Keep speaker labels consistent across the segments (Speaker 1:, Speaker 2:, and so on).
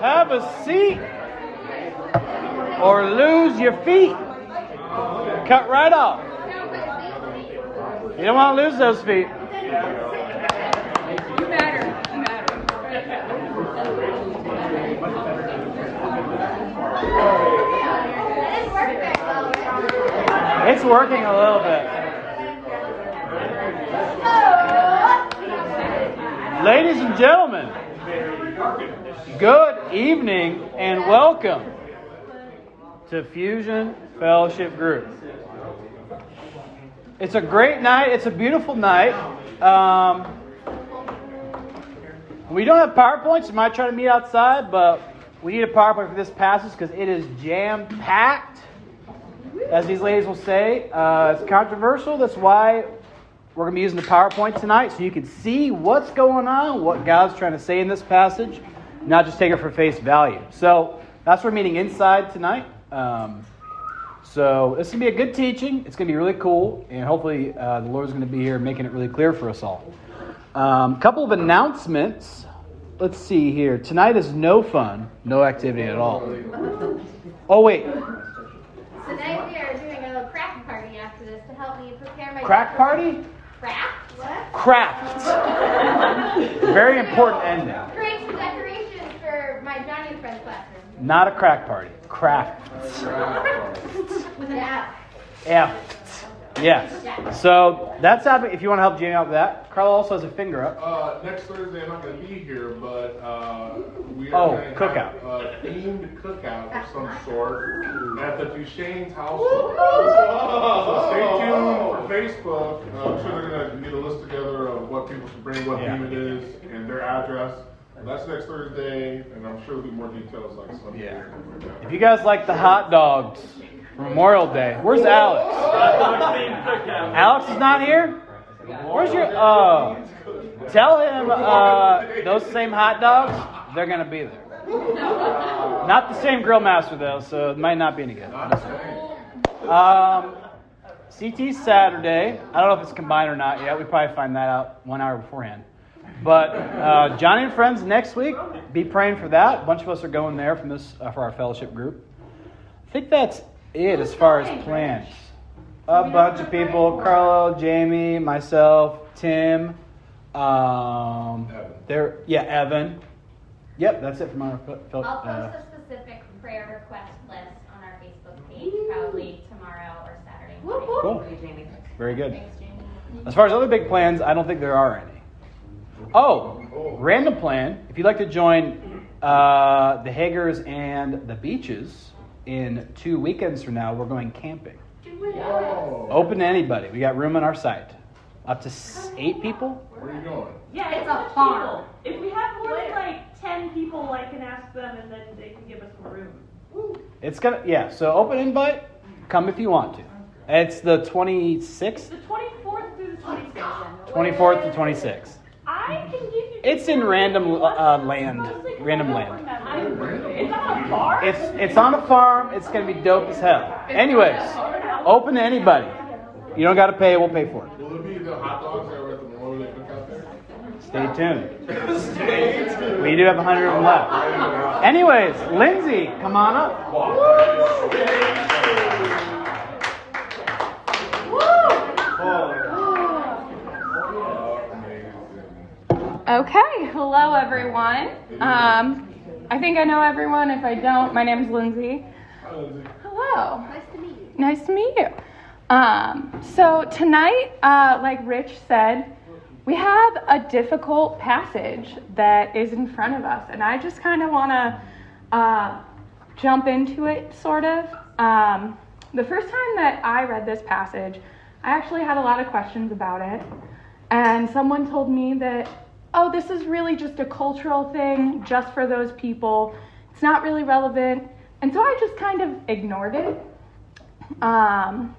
Speaker 1: have a seat or lose your feet. Cut right off. You don't want to lose those feet.
Speaker 2: You matter. You matter.
Speaker 1: It's working a little bit. Ladies and gentlemen, good evening and welcome to Fusion Fellowship Group. It's a great night. It's a beautiful night. Um, we don't have PowerPoints. We might try to meet outside, but we need a PowerPoint for this passage because it is jam packed. As these ladies will say, uh, it's controversial. That's why we're going to be using the PowerPoint tonight so you can see what's going on, what God's trying to say in this passage, not just take it for face value. So that's we're meeting inside tonight. Um, so this is going to be a good teaching. It's going to be really cool, and hopefully uh, the Lord's going to be here making it really clear for us all. A um, couple of announcements. Let's see here. Tonight is no fun, no activity at all. Oh wait,
Speaker 3: Tonight we are doing a craft party after this to help me prepare my
Speaker 1: crack party,
Speaker 3: craft. What?
Speaker 1: craft. Very important ending.
Speaker 3: Create some decorations for my Johnny and Friends classroom.
Speaker 1: Not a crack party. Craft.
Speaker 3: With an app.
Speaker 1: Yeah. Yes. So that's happening. If you want to help Jamie out with that, Carla also has a finger up.
Speaker 4: Uh, next Thursday, I'm not going to be here, but uh, we
Speaker 1: Oh,
Speaker 4: are going to
Speaker 1: cookout.
Speaker 4: have a themed cookout of some sort at the Duchesne's household. So stay tuned for Facebook. Uh, I'm sure they're going to get a list together of what people should bring, what
Speaker 1: Yeah.
Speaker 4: theme it is, and their address. That's next Thursday, and I'm sure there'll be more details like Sunday.
Speaker 1: Yeah.
Speaker 4: or something like that.
Speaker 1: If you guys like the hot dogs for Memorial Day, where's Alex? Alex is not here. Where's your? Oh, tell him uh, those same hot dogs. They're gonna be there. Not the same grill master though, so it might not be any good. Um, CT Saturday. I don't know if it's combined or not yet. We probably find that out one hour beforehand. But uh, Johnny and Friends next week. Be praying for that. A bunch of us are going there from this uh, for our fellowship group. I think that's it as far as plans. A bunch of people: Carlo, Jamie, myself, Tim. Um,
Speaker 4: Evan.
Speaker 1: there, yeah, Evan. Yep, that's it from our. fe- fel-
Speaker 3: I'll post
Speaker 1: uh,
Speaker 3: a specific prayer request list on our Facebook page probably tomorrow or Saturday morning.
Speaker 1: Cool. Very good.
Speaker 3: Thanks, Jamie.
Speaker 1: As far as other big plans, I don't think there are any. Oh, random plan. If you'd like to join uh, the Hagers and the Beaches in two weekends from now, we're going camping.
Speaker 4: Whoa.
Speaker 1: Open to anybody. We got room on our site. Up to s- eight people?
Speaker 4: Where are you going?
Speaker 5: Yeah,
Speaker 3: It's
Speaker 5: it's
Speaker 3: a
Speaker 5: a
Speaker 3: farm.
Speaker 5: farm. If we have more than like ten people, I can ask them and then they can give us more room.
Speaker 1: It's gonna yeah. So open invite. Come if you want to. It's the twenty sixth,
Speaker 5: The twenty-fourth through the twenty-sixth.
Speaker 1: twenty fourth to twenty sixth.
Speaker 5: I can give you.
Speaker 1: It's in random uh, land. Random land.
Speaker 5: It's on a farm?
Speaker 1: It's it's on a farm. It's gonna be dope as hell. Anyways, open to anybody. You don't gotta pay. We'll pay for it.
Speaker 4: Will it be the hot dogs that were at the Memorial Day cookout there?
Speaker 1: Stay tuned.
Speaker 4: Stay tuned.
Speaker 1: We do have a hundred of them left. Anyways, Lindsay, come on up.
Speaker 2: Okay, hello everyone. Um, I think I know everyone. If I don't, my name's Lindsay. Hello.
Speaker 3: Nice to meet you.
Speaker 2: Nice to meet you. Um, so tonight, uh, like Rich said, we have a difficult passage that is in front of us, and I just kind of want to uh, jump into it, sort of. Um, the first time that I read this passage, I actually had a lot of questions about it, and someone told me that, oh, this is really just a cultural thing, just for those people. It's not really relevant, and so I just kind of ignored it. Um,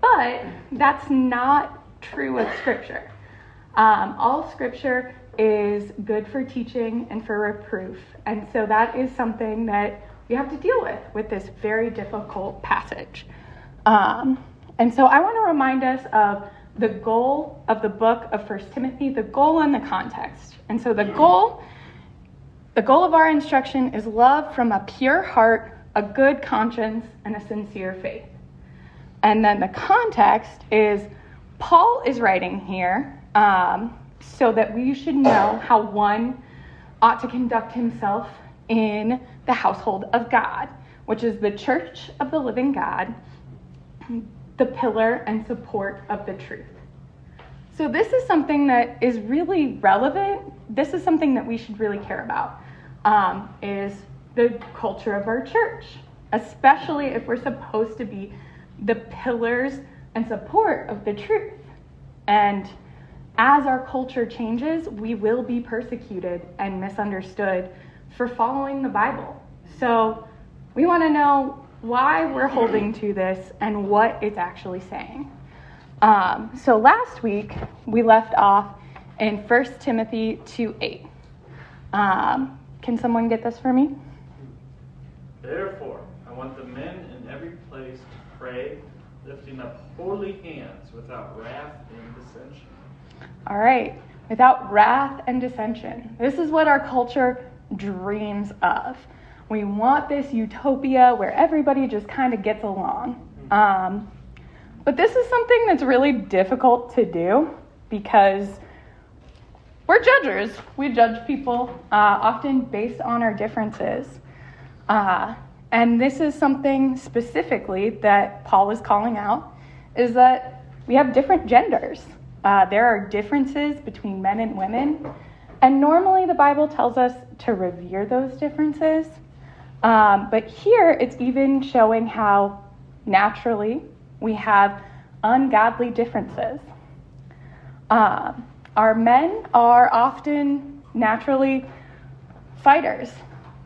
Speaker 2: but that's not true with Scripture. Um, all Scripture is good for teaching and for reproof. And so that is something that we have to deal with with this very difficult passage. Um, and so I want to remind us of the goal of the book of First Timothy, the goal and the context. And so the goal The goal of our instruction is love from a pure heart, a good conscience, and a sincere faith. And then the context is Paul is writing here um, so that we should know how one ought to conduct himself in the household of God, which is the church of the living God, the pillar and support of the truth. So, this is something that is really relevant. This is something that we should really care about um, is the culture of our church, especially if we're supposed to be the pillars and support of the truth. And as our culture changes, we will be persecuted and misunderstood for following the Bible. So we want to know why we're holding to this and what it's actually saying. Um, so last week, we left off in 1 Timothy 2 8. Um, can someone get this for me?
Speaker 6: Therefore, I want the men in every place to pray, lifting up holy hands without wrath and dissension.
Speaker 2: All right, without wrath and dissension. This is what our culture dreams of. We want this utopia where everybody just kind of gets along. Um, but this is something that's really difficult to do because we're judges. We judge people uh, often based on our differences. Uh, and this is something specifically that Paul is calling out is that we have different genders. Uh, there are differences between men and women. And normally the Bible tells us to revere those differences. Um, but here it's even showing how naturally we have ungodly differences. Um, our men are often naturally fighters,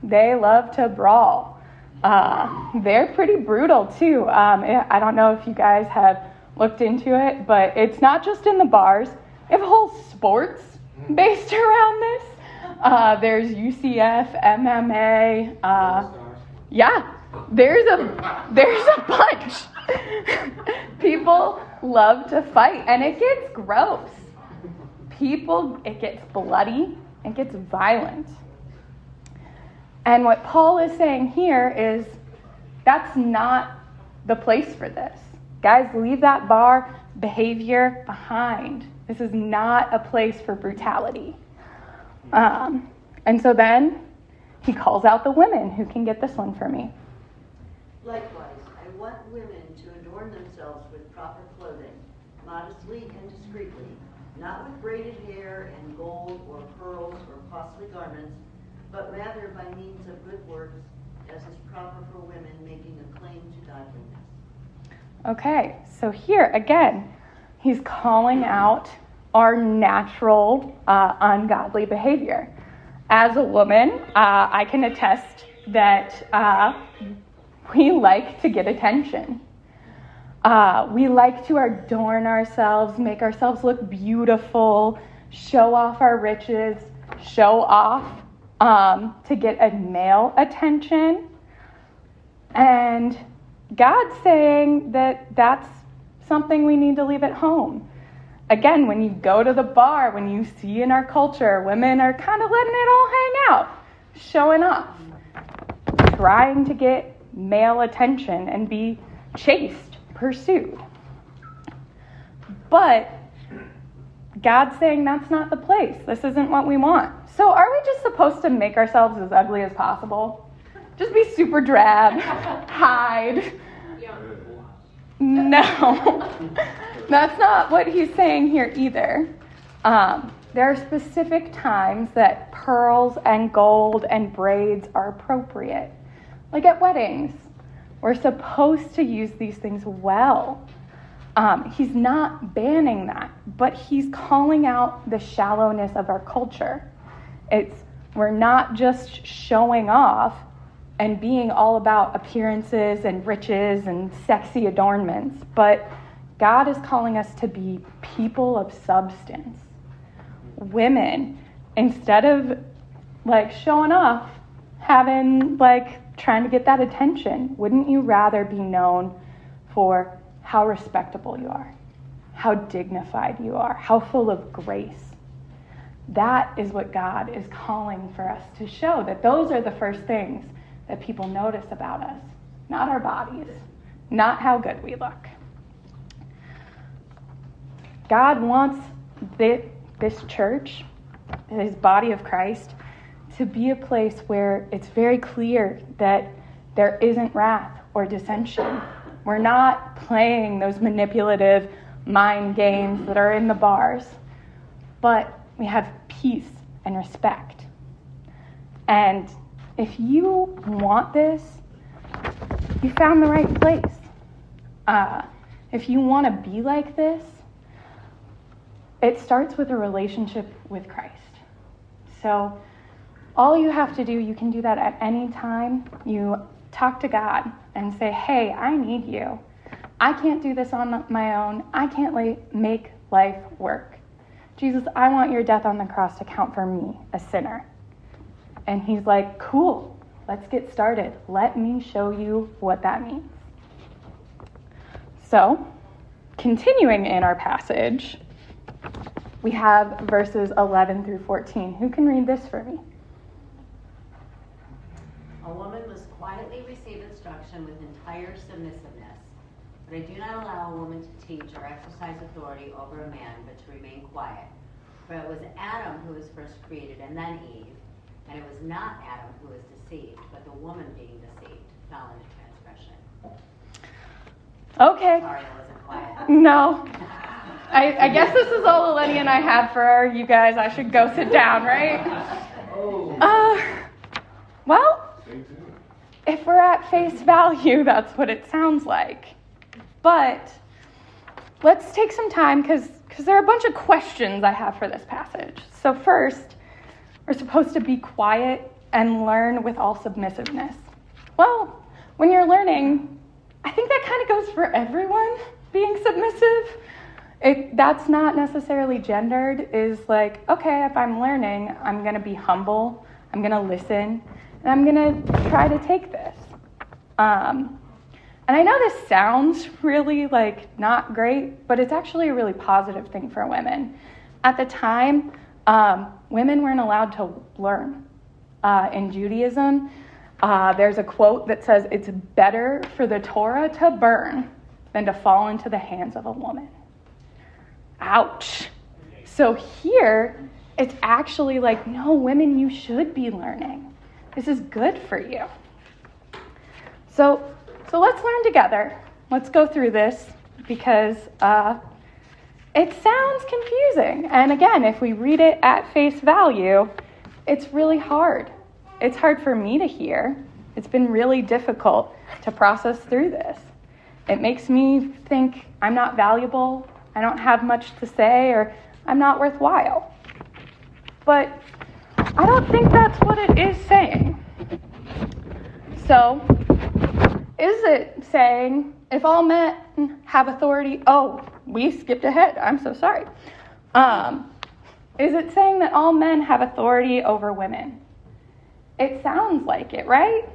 Speaker 2: they love to brawl. Uh, they're pretty brutal too. Um, I don't know if you guys have looked into it, but it's not just in the bars. We have whole sports based around this. Uh, there's UFC, MMA. Uh, yeah, there's a there's a bunch. People love to fight, and it gets gross. People, it gets bloody, it gets violent. And what Paul is saying here is that's not the place for this. Guys, leave that bar behavior behind. This is not a place for brutality. Um, and so then he calls out the women. Who can get this one for me?
Speaker 7: Likewise, I want women to adorn themselves with proper clothing, modestly and discreetly, not with braided hair and gold or pearls or costly garments, but rather by means of good works, as is proper for women making a claim to godliness.
Speaker 2: Okay, so here again, he's calling out our natural uh, ungodly behavior. As a woman, uh, I can attest that uh, we like to get attention. Uh, we like to adorn ourselves, make ourselves look beautiful, show off our riches, show off um, to get a male attention. And God's saying that that's something we need to leave at home. Again, when you go to the bar, when you see in our culture, women are kind of letting it all hang out, showing off, trying to get male attention and be chased, pursued. But God's saying that's not the place. This isn't what we want. So, are we just supposed to make ourselves as ugly as possible? Just be super drab, hide. No, that's not what he's saying here either. Um, there are specific times that pearls and gold and braids are appropriate, like at weddings. We're supposed to use these things well. Um, he's not banning that, but he's calling out the shallowness of our culture. It's we're not just showing off and being all about appearances and riches and sexy adornments, but God is calling us to be people of substance. Women, instead of like showing off, having like trying to get that attention, wouldn't you rather be known for how respectable you are, how dignified you are, how full of grace? That is what God is calling for us to show, that those are the first things that people notice about us, not our bodies, not how good we look. God wants this church, his body of Christ, to be a place where it's very clear that there isn't wrath or dissension. We're not playing those manipulative mind games that are in the bars, but we have peace and respect. And if you want this, you found the right place. Uh, if you want to be like this, it starts with a relationship with Christ. So, all you have to do, you can do that at any time. You talk to God and say, Hey, I need you. I can't do this on my own. I can't make life work. Jesus, I want your death on the cross to count for me, a sinner. And he's like, Cool, let's get started. Let me show you what that means. So, continuing in our passage, we have verses 11 through 14. Who can read this for me?
Speaker 8: A woman must quietly receive instruction with entire submissiveness. But I do not allow a woman to teach or exercise authority over a man, but to remain quiet. For it was Adam who was first created, and then Eve. And it was not Adam who was deceived, but the woman being deceived fell into transgression.
Speaker 2: Okay.
Speaker 8: Sorry, I wasn't quiet.
Speaker 2: No. I, I guess this is all Eleni and I have for you guys. I should go sit down, right? Uh, well, if we're at face value, that's what it sounds like. But let's take some time because there are a bunch of questions I have for this passage. So, first, we're supposed to be quiet and learn with all submissiveness. Well, when you're learning, I think that kind of goes for everyone being submissive. It, that's not necessarily gendered, is like, okay, if I'm learning, I'm going to be humble, I'm going to listen, and I'm going to try to take this. Um, and I know this sounds really like not great, but it's actually a really positive thing for women. At the time, um, women weren't allowed to learn. Uh, in Judaism, uh, there's a quote that says, It's better for the Torah to burn than to fall into the hands of a woman. Ouch. So here, it's actually like, no, women, you should be learning. This is good for you. So, so let's learn together. Let's go through this because uh, it sounds confusing. And again, if we read it at face value, it's really hard. It's hard for me to hear. It's been really difficult to process through this. It makes me think I'm not valuable, I don't have much to say, or I'm not worthwhile. But I don't think that's what it is saying. So, is it saying if all men have authority? Oh, we skipped ahead. I'm so sorry. Um, is it saying that all men have authority over women? It sounds like it, right?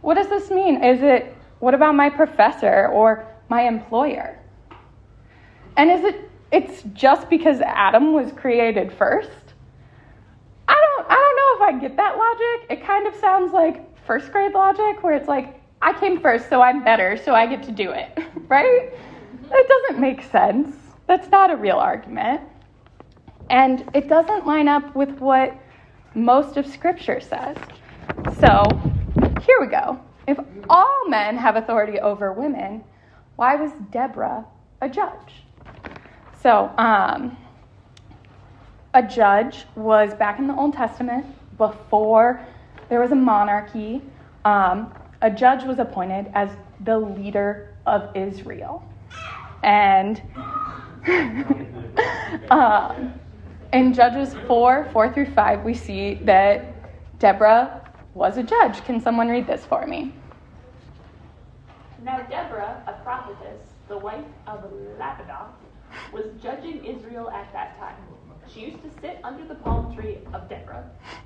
Speaker 2: What does this mean? Is it, what about my professor or my employer? And is it, it's just because Adam was created first? I don't, I don't know if I get that logic. It kind of sounds like first grade logic where it's like, I came first, so I'm better, so I get to do it, right? Mm-hmm. That doesn't make sense. That's not a real argument. And it doesn't line up with what most of Scripture says. So here we go. If all men have authority over women, why was Deborah a judge? So, um, a judge was back in the Old Testament before there was a monarchy. Um, a judge was appointed as the leader of Israel. And uh, in Judges 4 4 through 5, we see that Deborah was a judge. Can someone read this for me?
Speaker 5: Now, Deborah, a prophetess, the wife of Lapidoth, was judging Israel at that time. She used to sit under the palm tree of Deborah,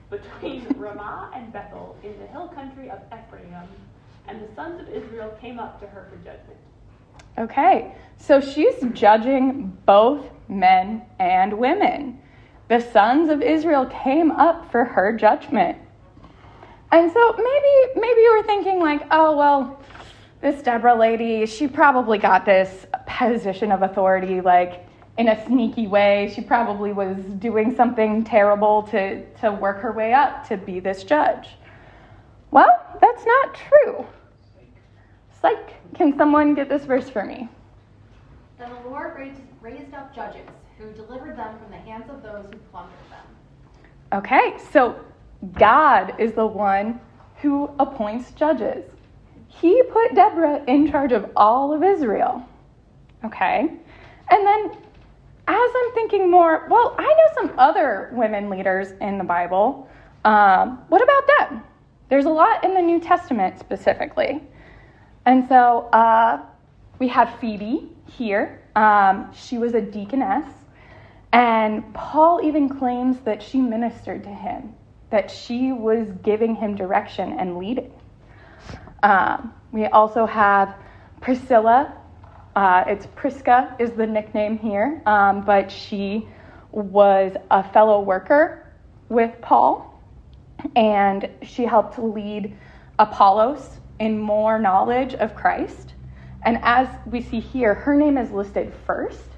Speaker 5: between Ramah and Bethel, in the hill country of Ephraim, and the sons of Israel came up to her for judgment.
Speaker 2: Okay, so she's judging both men and women. the sons of Israel came up for her judgment. And so maybe maybe you were thinking like, oh well, this Deborah lady, she probably got this position of authority like in a sneaky way. She probably was doing something terrible to, to work her way up to be this judge. Well, that's not true. Psych. Can someone get this verse for me?
Speaker 9: Then the Lord raised, raised up judges who delivered them from the hands of those who plundered them.
Speaker 2: Okay, so God is the one who appoints judges. He put Deborah in charge of all of Israel. Okay? And then, as I'm thinking more, well, I know some other women leaders in the Bible. Um, what about them? There's a lot in the New Testament specifically. And so uh, we have Phoebe here. Um, she was a deaconess. And Paul even claims that she ministered to him, that she was giving him direction and leading. Um, we also have Priscilla. Uh, it's Prisca is the nickname here, um, but she was a fellow worker with Paul, and she helped lead Apollos in more knowledge of Christ. And as we see here, her name is listed first,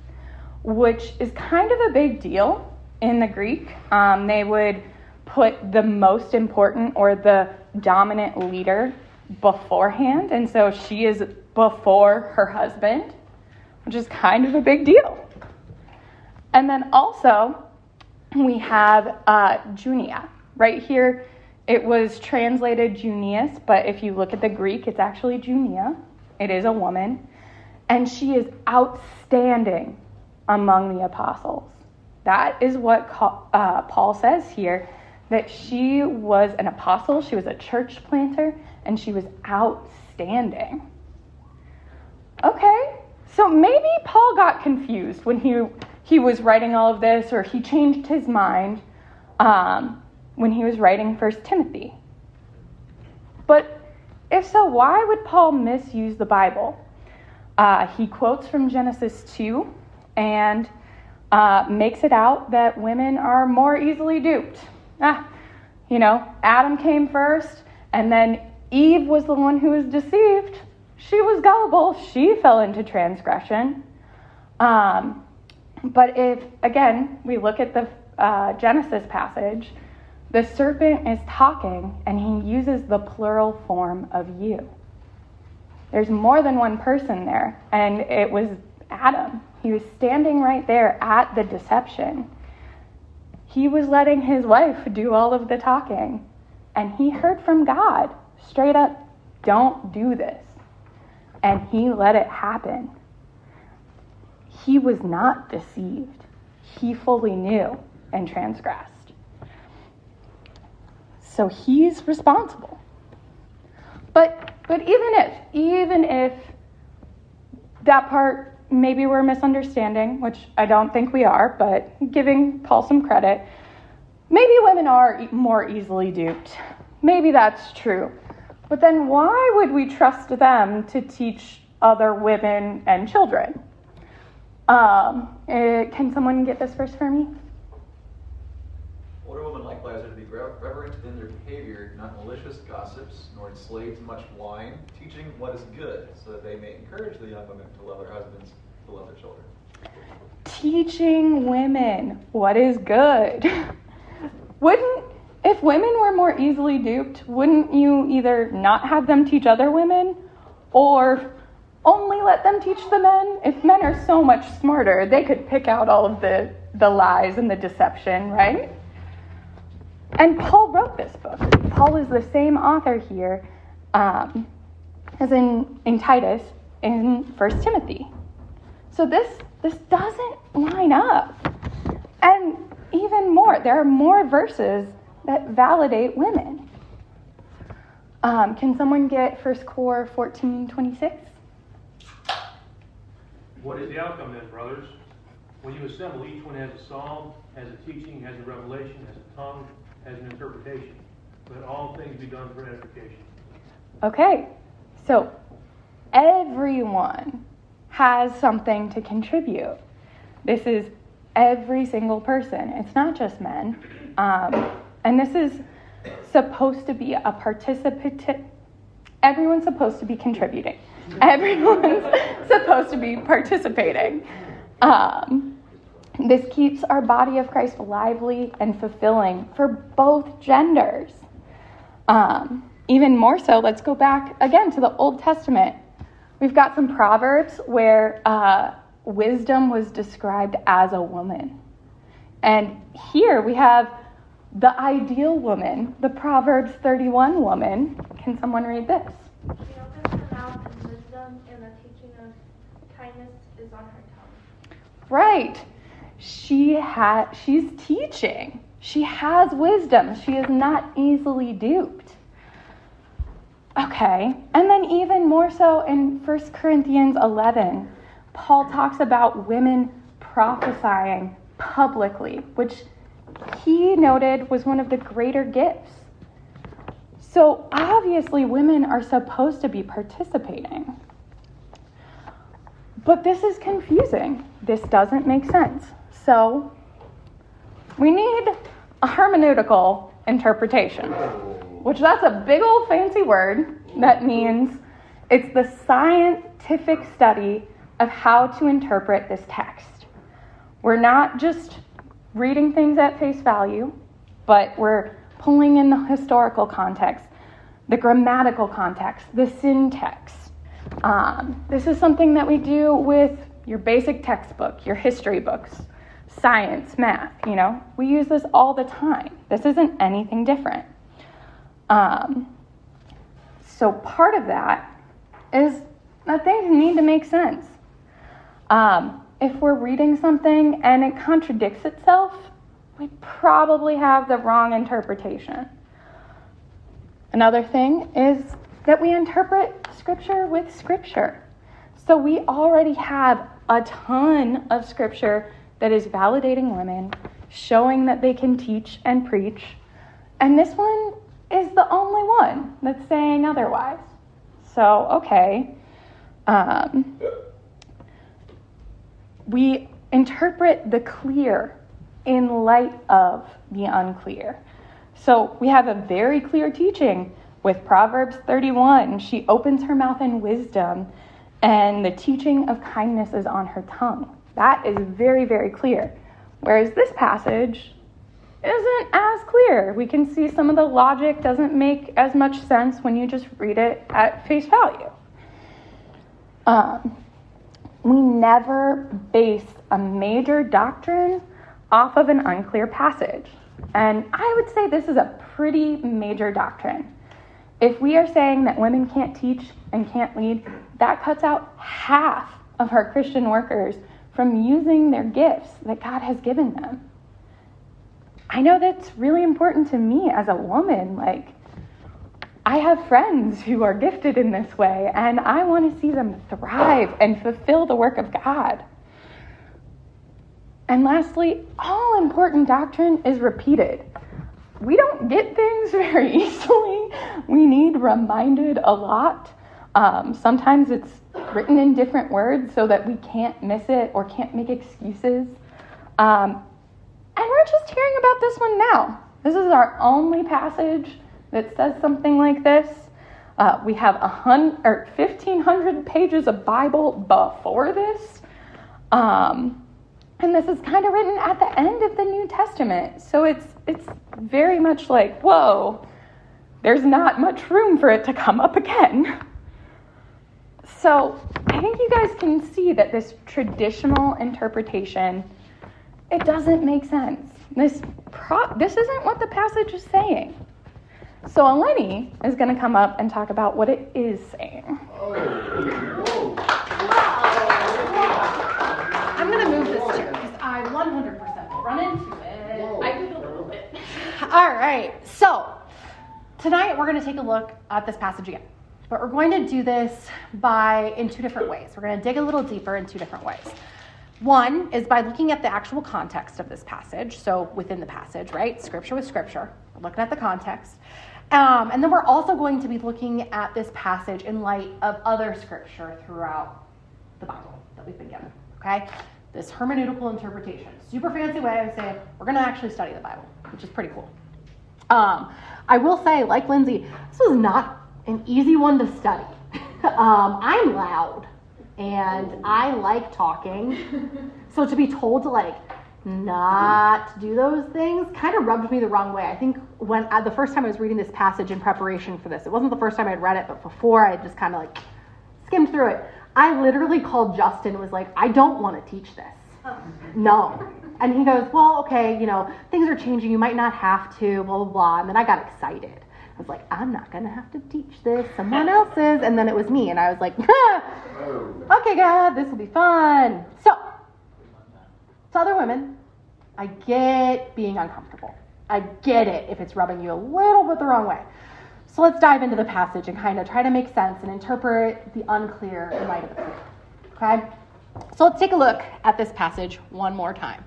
Speaker 2: which is kind of a big deal in the Greek. Um, they would put the most important or the dominant leader beforehand. And so she is before her husband, which is kind of a big deal. And then also, we have uh, Junia. Right here, it was translated Junius, but if you look at the Greek, it's actually Junia. It is a woman. And she is outstanding among the apostles. That is what uh, Paul says here that she was an apostle, she was a church planter, and she was outstanding. Okay, so maybe Paul got confused when he, he was writing all of this, or he changed his mind um, when he was writing First Timothy. But if so, why would Paul misuse the Bible? Uh, he quotes from Genesis 2 and uh, makes it out that women are more easily duped. Ah, you know, Adam came first, and then Eve was the one who was deceived. She was gullible. She fell into transgression. Um, but if, again, we look at the uh, Genesis passage, the serpent is talking and he uses the plural form of you. There's more than one person there, and it was Adam. He was standing right there at the deception. He was letting his wife do all of the talking, and he heard from God straight up, don't do this. And he let it happen. He was not deceived, he fully knew and transgressed. So he's responsible. But but even if even if that part maybe we're misunderstanding, which I don't think we are, but giving Paul some credit, maybe women are more easily duped. Maybe that's true. But then why would we trust them to teach other women and children? Um, uh, can someone get this verse for me?
Speaker 10: Older women likewise are to be reverent in their behavior, not malicious gossips, nor enslaved to much wine, teaching what is good, so that they may encourage the young women to love their husbands, to love their children.
Speaker 2: Teaching women what is good. Wouldn't if women were more easily duped, wouldn't you either not have them teach other women or only let them teach the men? If men are so much smarter, they could pick out all of the, the lies and the deception, right? And Paul wrote this book. Paul is the same author here um, as in, in Titus in First Timothy. So this, this doesn't line up. And even more, there are more verses that validate women. Um, can someone get First Cor 1426?
Speaker 11: What is the outcome then, brothers? When you assemble, each one has a psalm, has a teaching, has a revelation, has a tongue, has an interpretation. Let all things be done for edification.
Speaker 2: Okay, so everyone has something to contribute. This is every single person. It's not just men. Um, and this is supposed to be a participative, Everyone's supposed to be contributing. Everyone's supposed to be participating. Um, this keeps our body of Christ lively and fulfilling for both genders. Um, even more so, let's go back again to the Old Testament. We've got some proverbs where uh, wisdom was described as a woman. And here we have the ideal woman, the Proverbs 31 woman. Can someone read this? Right. She ha- she's teaching. She has wisdom. She is not easily duped. Okay. And then even more so in 1 Corinthians 11, Paul talks about women prophesying publicly, which he noted was one of the greater gifts. So obviously, women are supposed to be participating. But this is confusing. This doesn't make sense. So we need a hermeneutical interpretation, which that's a big old fancy word that means it's the scientific study of how to interpret this text. We're not just reading things at face value, but we're pulling in the historical context, the grammatical context, the syntax. Um, this is something that we do with your basic textbook, your history books, science, math. You know, we use this all the time. This isn't anything different. Um, so part of that is that things need to make sense. Um, if we're reading something and it contradicts itself, we probably have the wrong interpretation. Another thing is that we interpret Scripture with Scripture. So we already have a ton of Scripture that is validating women, showing that they can teach and preach. And this one is the only one that's saying otherwise. So, okay. Um, we interpret the clear in light of the unclear. So we have a very clear teaching with Proverbs 31. She opens her mouth in wisdom, and the teaching of kindness is on her tongue. That is very, very clear. Whereas this passage isn't as clear. We can see some of the logic doesn't make as much sense when you just read it at face value. Um, we never base a major doctrine off of an unclear passage. And I would say this is a pretty major doctrine. If we are saying that women can't teach and can't lead, that cuts out half of our Christian workers from using their gifts that God has given them. I know that's really important to me as a woman. Like, I have friends who are gifted in this way, and I want to see them thrive and fulfill the work of God. And lastly, all important doctrine is repeated. We don't get things very easily. We need reminded a lot. Um, sometimes it's written in different words so that we can't miss it or can't make excuses. Um, and we're just hearing about this one now. This is our only passage that says something like this. Uh, we have a hundred or fifteen hundred pages of Bible before this, um, and this is kind of written at the end of the New Testament. So it's it's very much like whoa, there's not much room for it to come up again. So I think you guys can see that this traditional interpretation it doesn't make sense. This pro- this isn't what the passage is saying. So Eleni is going to come up and talk about what it is saying.
Speaker 9: I'm going to move this chair because I 100% will run into it. I did a little bit. All right. So tonight we're going to take a look at this passage again. But we're going to do this by in two different ways. We're going to dig a little deeper in two different ways. One is by looking at the actual context of this passage. So within the passage, right? Scripture with scripture. We're looking at the context. Um, and then we're also going to be looking at this passage in light of other scripture throughout the Bible that we've been given. Okay? this hermeneutical interpretation. Super fancy way of saying we're going to actually study the Bible, which is pretty cool. Um, I will say, like Lindsay, this was not an easy one to study. um, I'm loud and I like talking. So to be told to like not do those things kind of rubbed me the wrong way. I think when uh, the first time I was reading this passage in preparation for this, it wasn't the first time I'd read it, but before I just kind of like skimmed through it. I literally called Justin and was like, I don't want to teach this. No. And he goes, Well, okay, you know, things are changing. You might not have to, blah, blah, blah. And then I got excited. I was like, I'm not going to have to teach this. Someone else is. And then it was me. And I was like, Okay, God, this will be fun. So, to other women, I get being uncomfortable. I get it if it's rubbing you a little bit the wrong way. So let's dive into the passage and kind of try to make sense and interpret the unclear in light of the clear. Okay? So let's take a look at this passage one more time.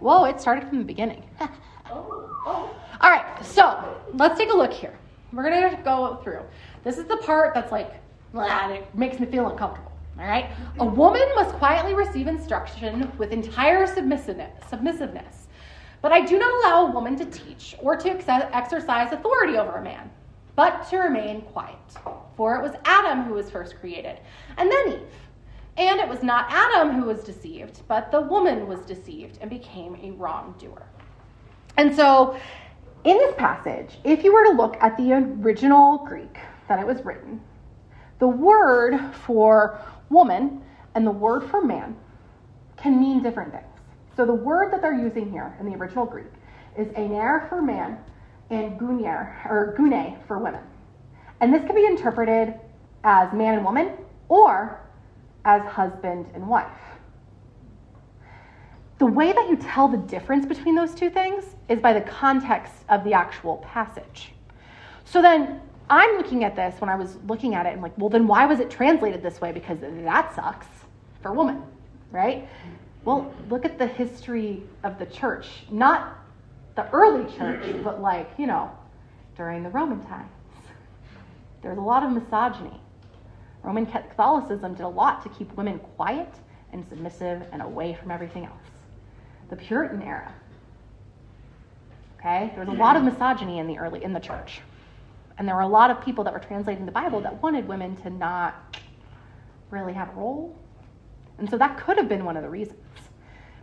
Speaker 9: Whoa, it started from the beginning. All right, so let's take a look here. We're going to go through. This is the part that's like, it makes me feel uncomfortable. All right? A woman must quietly receive instruction with entire submissiveness. But I do not allow a woman to teach or to ex- exercise authority over a man but to remain quiet. For it was Adam who was first created, and then Eve. And it was not Adam who was deceived, but the woman was deceived and became a wrongdoer. And so, in this passage, if you were to look at the original Greek that it was written, the word for woman and the word for man can mean different things. So, the word that they're using here in the original Greek is ener for man and gunyer or gune for women. And this can be interpreted as man and woman or as husband and wife. The way that you tell the difference between those two things is by the context of the actual passage. So then I'm looking at this when I was looking at it and like, well, then why was it translated this way? Because that sucks for woman, right? Well, look at the history of the church. Not the early church, but like, you know, during the Roman times. There's a lot of misogyny. Roman Catholicism did a lot to keep women quiet and submissive and away from everything else. The Puritan era. Okay? There was a lot of misogyny in the early in the church. And there were a lot of people that were translating the Bible that wanted women to not really have a role. And so that could have been one of the reasons.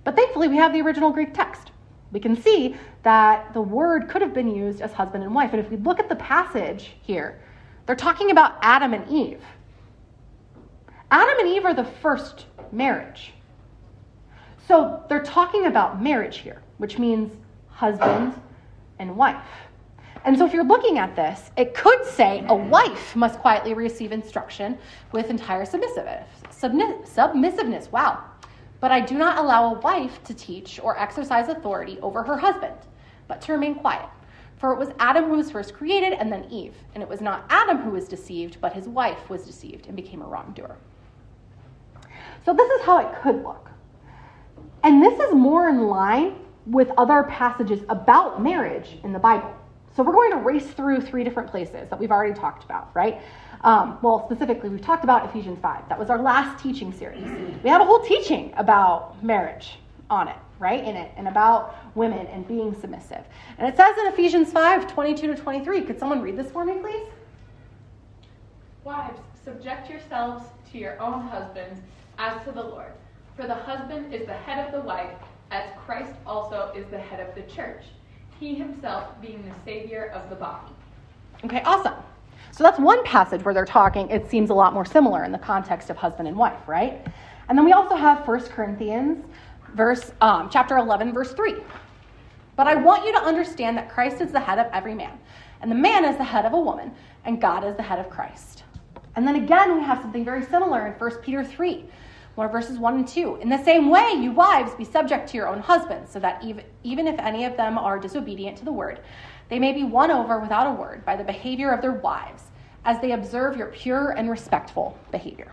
Speaker 9: But thankfully, we have the original Greek text we can see that the word could have been used as husband and wife. And if we look at the passage here, they're talking about Adam and Eve. Adam and Eve are the first marriage. So they're talking about marriage here, which means husband and wife. And so if you're looking at this, it could say a wife must quietly receive instruction with entire submissiveness. Submissiveness. Wow. But I do not allow a wife to teach or exercise authority over her husband, but to remain quiet. For it was Adam who was first created, and then Eve. And it was not Adam who was deceived, but his wife was deceived and became a wrongdoer. So this is how it could look. And this is more in line with other passages about marriage in the Bible. So we're going to race through three different places that we've already talked about, right? Um, well, specifically, we've talked about Ephesians 5. That was our last teaching series. We had a whole teaching about marriage on it, right? In it, and about women and being submissive. And it says in Ephesians 5 22 to 23. Could someone read this for me, please?
Speaker 2: Wives, subject yourselves to your own husbands as to the Lord. For the husband is the head of the wife, as Christ also is the head of the church, he himself being the Savior of the body.
Speaker 9: Okay, awesome. So that's one passage where they're talking, it seems a lot more similar in the context of husband and wife, right? And then we also have 1 Corinthians, verse, um, chapter 11, verse 3. But I want you to understand that Christ is the head of every man, and the man is the head of a woman, and God is the head of Christ. And then again, we have something very similar in 1 Peter 3, one verses 1 and 2. In the same way, you wives, be subject to your own husbands, so that even, even if any of them are disobedient to the word, they may be won over without a word by the behavior of their wives as they observe your pure and respectful behavior.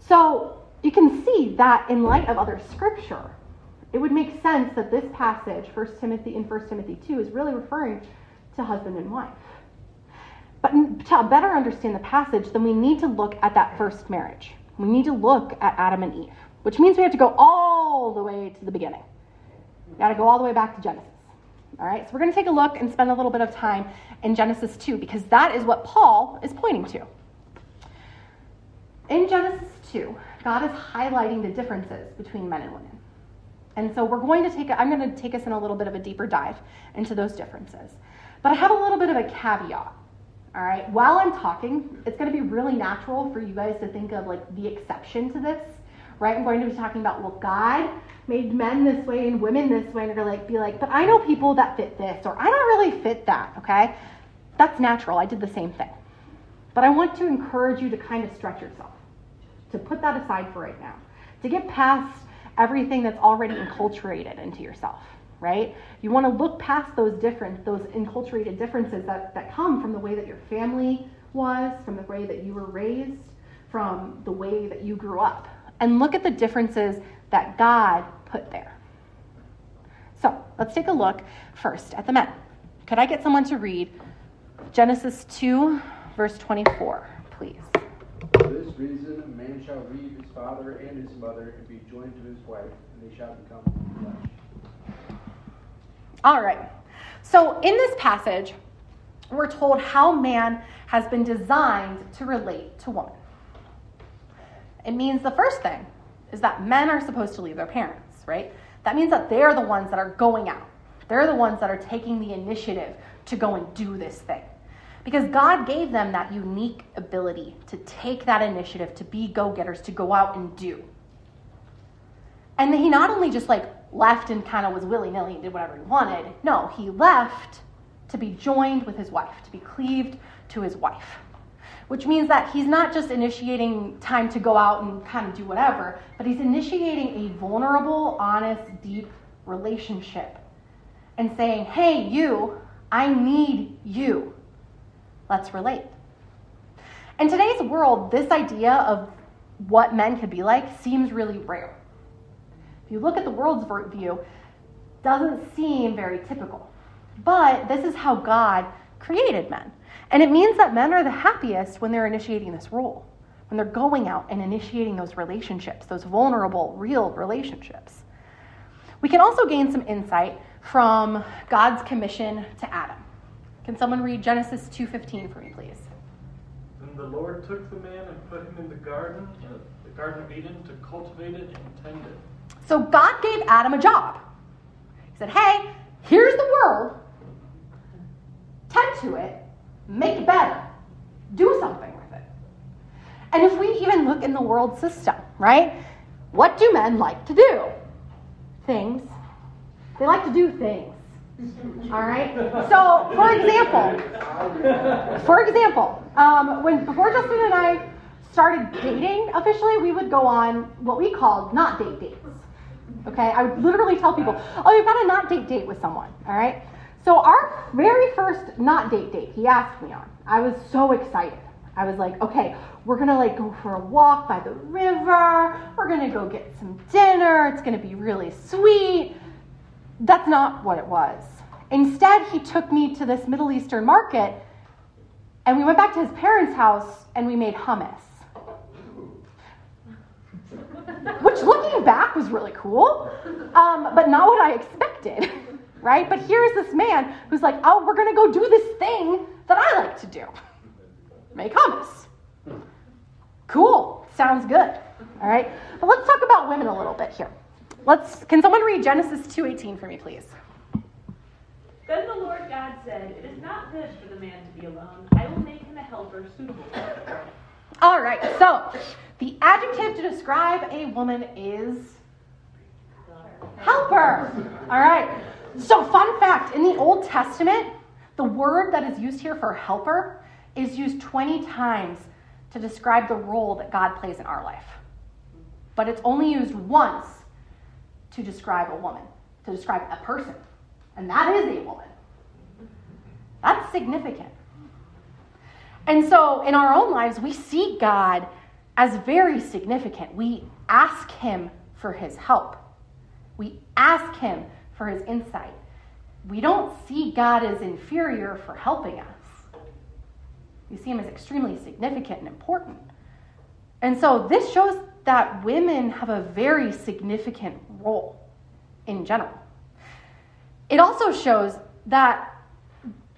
Speaker 9: So you can see that in light of other scripture, it would make sense that this passage, 1 Timothy in 1 Timothy 2, is really referring to husband and wife. But to better understand the passage, then we need to look at that first marriage. We need to look at Adam and Eve. which means we have to go all the way to the beginning. We got to go all the way back to Genesis. All right, so we're going to take a look and spend a little bit of time in Genesis 2 because that is what Paul is pointing to. In Genesis 2, God is highlighting the differences between men and women. And so we're going to take, I'm going to take us in a little bit of a deeper dive into those differences. But I have a little bit of a caveat. All right, while I'm talking, it's going to be really natural for you guys to think of like the exception to this, right? I'm going to be talking about, well, God made men this way and women this way, and you're like, be like, but I know people that fit this, or I don't really fit that, okay? That's natural. I did the same thing. But I want to encourage you to kind of stretch yourself, to put that aside for right now, to get past everything that's already enculturated into yourself, right? You want to look past those different, those enculturated differences that, that come from the way that your family was, from the way that you were raised, from the way that you grew up, and look at the differences that God put there. So let's take a look first at the men. Could I get someone to read Genesis 2, verse 24, please?
Speaker 12: For this reason, a man shall leave his father and his mother and be joined to his wife, and they shall become one flesh.
Speaker 9: All right. So in this passage, we're told how man has been designed to relate to woman. It means the first thing is that men are supposed to leave their parents, right? That means that they're the ones that are going out. They're the ones that are taking the initiative to go and do this thing. Because God gave them that unique ability to take that initiative, to be go getters, to go out and do. And he not only just like left and kind of was willy nilly and did whatever he wanted, no, he left to be joined with his wife, to be cleaved to his wife which means that he's not just initiating time to go out and kind of do whatever, but he's initiating a vulnerable, honest, deep relationship and saying, hey, you, I need you. Let's relate. In today's world, this idea of what men could be like seems really rare. If you look at the world's view, doesn't seem very typical. But this is how God created men. And it means that men are the happiest when they're initiating this role, when they're going out and initiating those relationships, those vulnerable, real relationships. We can also gain some insight from God's commission to Adam. Can someone read Genesis 2:15 for me, please?
Speaker 6: Then the Lord took the man and put him in the garden, uh, the Garden of Eden, to cultivate it and tend it.
Speaker 9: So God gave Adam a job. He said, "Hey, here's the world. Tend to it make it better, do something with it. And if we even look in the world system, right? What do men like to do? Things. They like to do things. All right. So, for example, for example, um, when before Justin and I started dating officially, we would go on what we called not date dates. Okay, I would literally tell people, "Oh, you've got a not date date with someone." All right. So our very first not date date, he asked me on. I was so excited. I was like, okay, we're gonna like go for a walk by the river. We're gonna go get some dinner. It's gonna be really sweet. That's not what it was. Instead, he took me to this Middle Eastern market and we went back to his parents' house and we made hummus. Which, looking back, was really cool, um, but not what I expected right? But here's this man who's like, oh, we're to go do this thing that I like to do make hummus. Cool. Sounds good. All right. But let's talk about women a little bit here. Let's can someone read Genesis 2:18 for me, please?
Speaker 5: Then the Lord God said, It is not good for the man to be alone. I will make him a helper suitable for him.
Speaker 9: All right. So, the adjective to describe a woman is helper. All right. So, fun fact in the Old Testament, the word that is used here for helper is used 20 times to describe the role that God plays in our life. But it's only used once to describe a woman, to describe a person. And that is a woman. That's significant. And so in our own lives, we see God as very significant. We ask Him for His help, we ask Him for his insight. We don't see God as inferior for helping us. We see him as extremely significant and important. And so this shows that women have a very significant role in general. It also shows that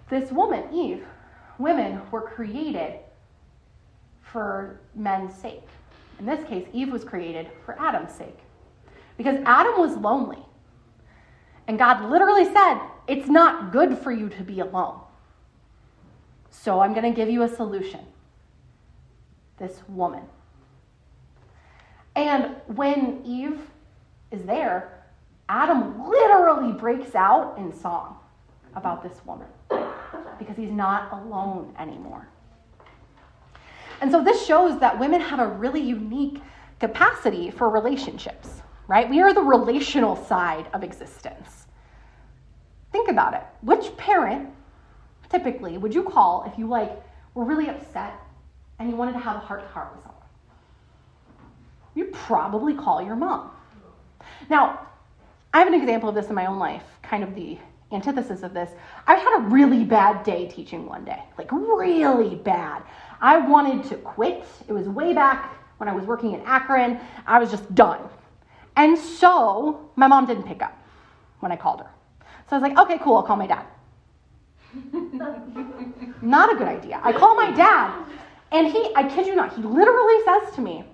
Speaker 9: this woman, Eve, women were created for men's sake. In this case, Eve was created for Adam's sake. Because Adam was lonely. And God literally said, It's not good for you to be alone. So I'm going to give you a solution this woman. And when Eve is there, Adam literally breaks out in song about this woman because he's not alone anymore. And so this shows that women have a really unique capacity for relationships, right? We are the relational side of existence. Think about it. Which parent typically would you call if you like were really upset and you wanted to have a heart to heart with someone? You'd probably call your mom. Now, I have an example of this in my own life, kind of the antithesis of this. I had a really bad day teaching one day, like really bad. I wanted to quit. It was way back when I was working in Akron. I was just done. And so my mom didn't pick up when I called her. So I was like, okay, cool, I'll call my dad. not a good idea. I call my dad, and he, I kid you not, he literally says to me,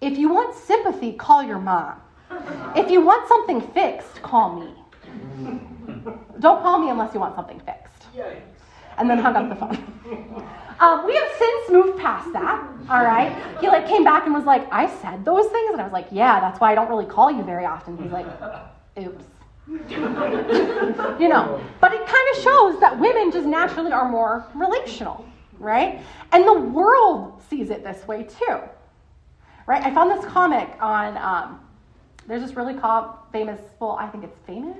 Speaker 9: if you want sympathy, call your mom. If you want something fixed, call me. Don't call me unless you want something fixed. And then hung up the phone. Um, we have since moved past that. All right. He like came back and was like, I said those things, and I was like, Yeah, that's why I don't really call you very often. He's like, Oops. you know, but it kind of shows that women just naturally are more relational, right? And the world sees it this way too, right? I found this comic on, um, there's this really famous, well, I think it's famous,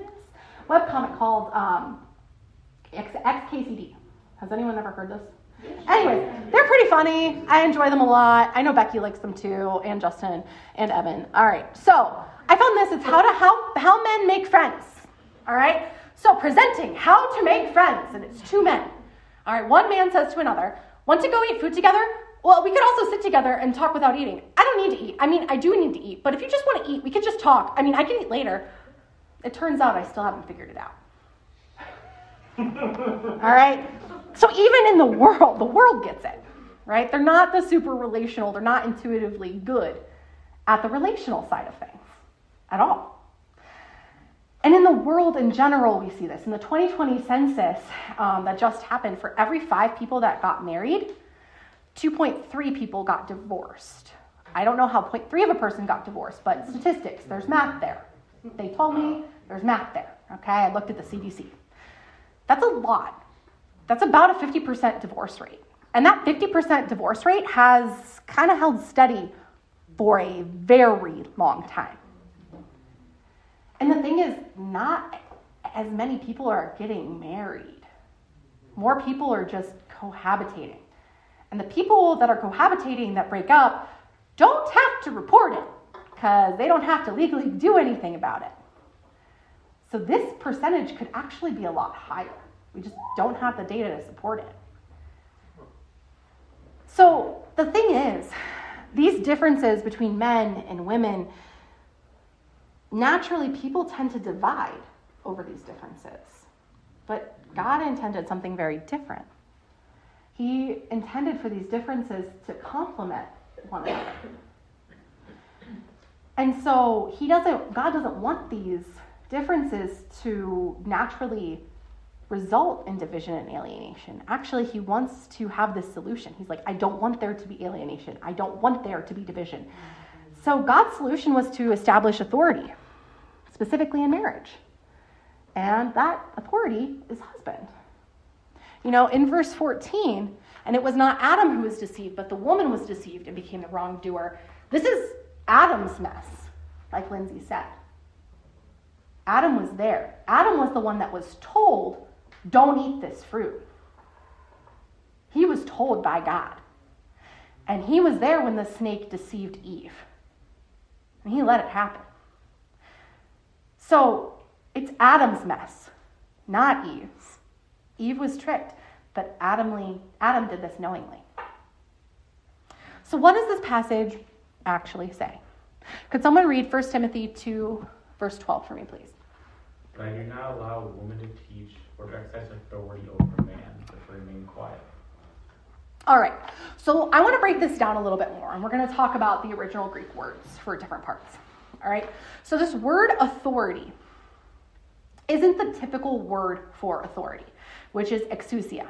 Speaker 9: web comic called um, XKCD. Has anyone ever heard this? Anyway, they're pretty funny. I enjoy them a lot. I know Becky likes them too, and Justin and Evan. All right, so I found this. It's how to how how men make friends. All right. So presenting how to make friends, and it's two men. All right. One man says to another, "Want to go eat food together?" Well, we could also sit together and talk without eating. I don't need to eat. I mean, I do need to eat, but if you just want to eat, we could just talk. I mean, I can eat later. It turns out I still haven't figured it out. All right? So even in the world, the world gets it, right? They're not the super relational, they're not intuitively good at the relational side of things at all. And in the world in general, we see this. In the 2020 census um, that just happened, for every five people that got married, 2.3 people got divorced. I don't know how 0.3 of a person got divorced, but statistics, there's math there. They told me there's math there. Okay, I looked at the CDC. That's a lot. That's about a 50% divorce rate. And that 50% divorce rate has kind of held steady for a very long time. And the thing is, not as many people are getting married. More people are just cohabitating. And the people that are cohabitating that break up don't have to report it because they don't have to legally do anything about it. So this percentage could actually be a lot higher. We just don't have the data to support it. So the thing is, these differences between men and women naturally people tend to divide over these differences. But God intended something very different. He intended for these differences to complement one another. And so he doesn't God doesn't want these differences to naturally result in division and alienation. Actually, he wants to have this solution. He's like, I don't want there to be alienation. I don't want there to be division. So God's solution was to establish authority specifically in marriage. And that authority is husband. You know, in verse 14, and it was not Adam who was deceived, but the woman was deceived and became the wrongdoer. This is Adam's mess, like Lindsay said. Adam was there. Adam was the one that was told, don't eat this fruit. He was told by God. And he was there when the snake deceived Eve. And he let it happen. So it's Adam's mess, not Eve's. Eve was tricked, but Adam, Adam did this knowingly. So, what does this passage actually say? Could someone read 1 Timothy 2, verse 12 for me, please?
Speaker 13: But I do not allow a woman to teach or to exercise authority over a man, but to remain quiet.
Speaker 9: All right, so I want to break this down a little bit more, and we're going to talk about the original Greek words for different parts. All right, so this word authority isn't the typical word for authority, which is exousia.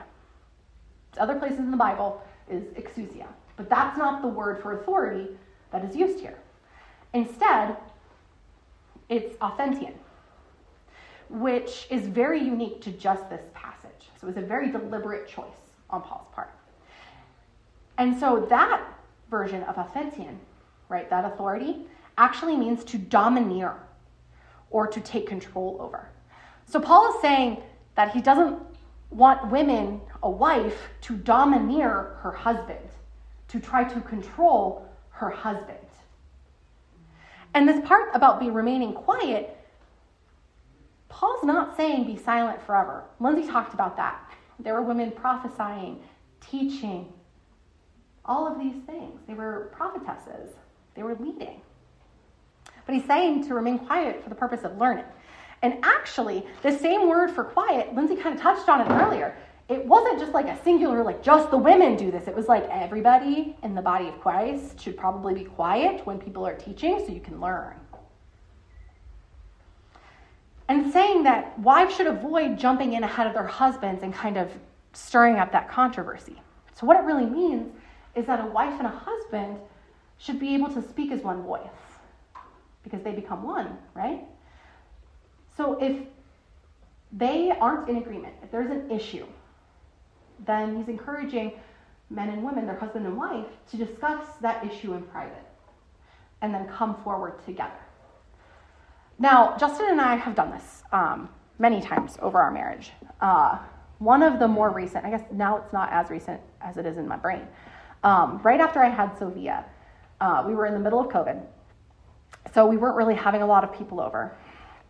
Speaker 9: Other places in the Bible is exousia, but that's not the word for authority that is used here. Instead, it's authentein, which is very unique to just this passage. So it was a very deliberate choice on Paul's part. And so that version of authentein, right, that authority, actually means to domineer or to take control over. So Paul is saying that he doesn't want women, a wife, to domineer her husband, to try to control her husband. And this part about be remaining quiet, Paul's not saying be silent forever. Lindsay talked about that. There were women prophesying, teaching, all of these things. They were prophetesses, they were leading. But he's saying to remain quiet for the purpose of learning. And actually, the same word for quiet, Lindsay kind of touched on it earlier. It wasn't just like a singular, like just the women do this. It was like everybody in the body of Christ should probably be quiet when people are teaching so you can learn. And saying that wives should avoid jumping in ahead of their husbands and kind of stirring up that controversy. So, what it really means is that a wife and a husband should be able to speak as one voice because they become one, right? So if they aren't in agreement, if there's an issue, then he's encouraging men and women, their husband and wife, to discuss that issue in private and then come forward together. Now, Justin and I have done this um, many times over our marriage. Uh, one of the more recent, I guess now it's not as recent as it is in my brain. Um, right after I had Sylvia, uh, we were in the middle of COVID. So we weren't really having a lot of people over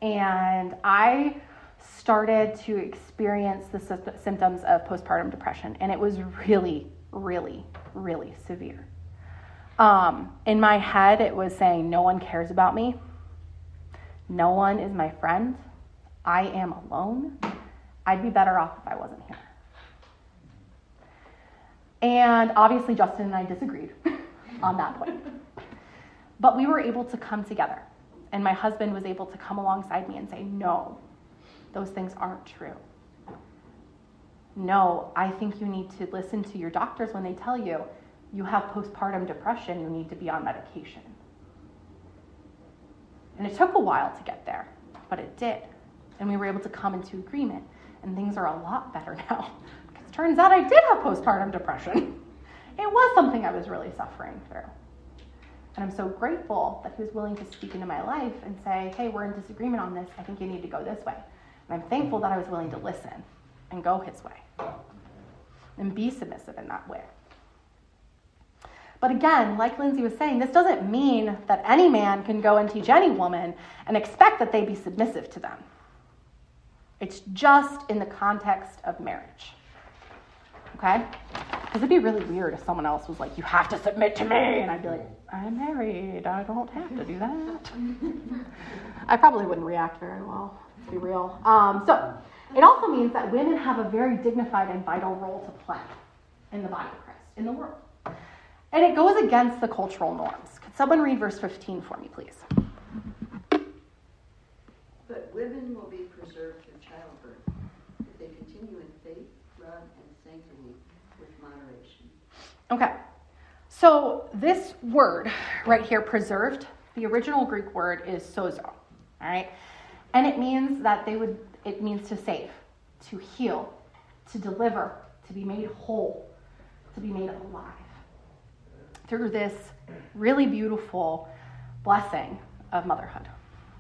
Speaker 9: and I started to experience the symptoms of postpartum depression, and it was really, really, really severe. Um, in my head, it was saying, No one cares about me, no one is my friend, I am alone. I'd be better off if I wasn't here. And obviously, Justin and I disagreed on that point. But we were able to come together and my husband was able to come alongside me and say, No, those things aren't true. No, I think you need to listen to your doctors when they tell you you have postpartum depression, you need to be on medication. And it took a while to get there, but it did. And we were able to come into agreement, and things are a lot better now. Because it turns out I did have postpartum depression. It was something I was really suffering through. And I'm so grateful that he was willing to speak into my life and say, hey, we're in disagreement on this. I think you need to go this way. And I'm thankful that I was willing to listen and go his way and be submissive in that way. But again, like Lindsay was saying, this doesn't mean that any man can go and teach any woman and expect that they be submissive to them. It's just in the context of marriage. Okay? Because it'd be really weird if someone else was like, you have to submit to me. And I'd be like, I'm married. I don't have to do that. I probably wouldn't react very well, be real. Um, so it also means that women have a very dignified and vital role to play in the body of Christ, in the world. And it goes against the cultural norms. Could someone read verse 15 for me, please?
Speaker 7: But women will be preserved through childbirth if they continue in faith, love, and sanctity with moderation.
Speaker 9: Okay. So this word right here, preserved, the original Greek word is sozo. All right. And it means that they would, it means to save, to heal, to deliver, to be made whole, to be made alive. Through this really beautiful blessing of motherhood.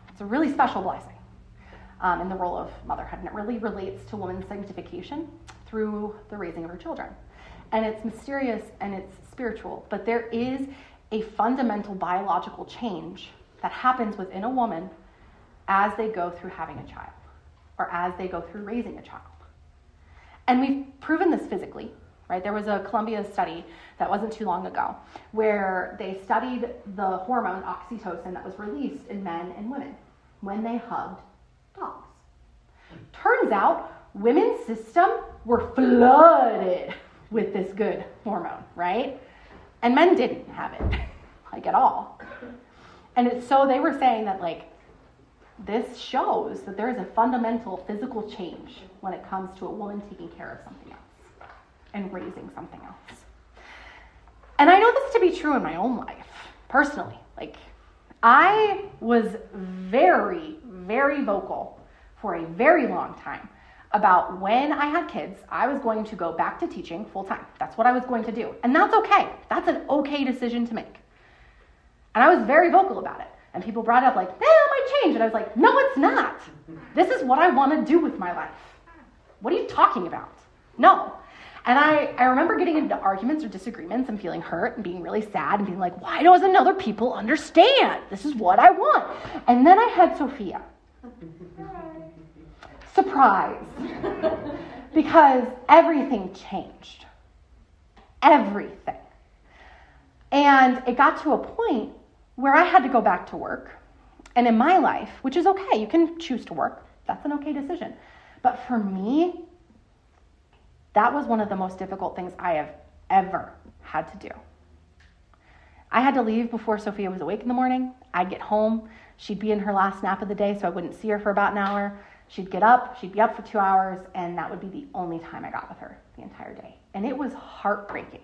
Speaker 9: It's a really special blessing um, in the role of motherhood, and it really relates to woman's sanctification through the raising of her children. And it's mysterious and it's spiritual, but there is a fundamental biological change that happens within a woman as they go through having a child or as they go through raising a child. And we've proven this physically, right? There was a Columbia study that wasn't too long ago where they studied the hormone oxytocin that was released in men and women when they hugged dogs. Turns out women's system were flooded with this good hormone, right? And men didn't have it, like at all. And it's, so they were saying that, like, this shows that there is a fundamental physical change when it comes to a woman taking care of something else and raising something else. And I know this to be true in my own life, personally. Like, I was very, very vocal for a very long time about when I had kids, I was going to go back to teaching full time. That's what I was going to do. And that's okay. That's an okay decision to make. And I was very vocal about it. And people brought up, like, it might change. And I was like, no, it's not. This is what I want to do with my life. What are you talking about? No. And I, I remember getting into arguments or disagreements and feeling hurt and being really sad and being like, why doesn't other people understand? This is what I want. And then I had Sophia. Surprise. because everything changed. Everything. And it got to a point where I had to go back to work. And in my life, which is okay, you can choose to work, that's an okay decision. But for me, that was one of the most difficult things I have ever had to do. I had to leave before Sophia was awake in the morning. I'd get home. She'd be in her last nap of the day, so I wouldn't see her for about an hour. She'd get up, she'd be up for two hours, and that would be the only time I got with her the entire day. And it was heartbreaking.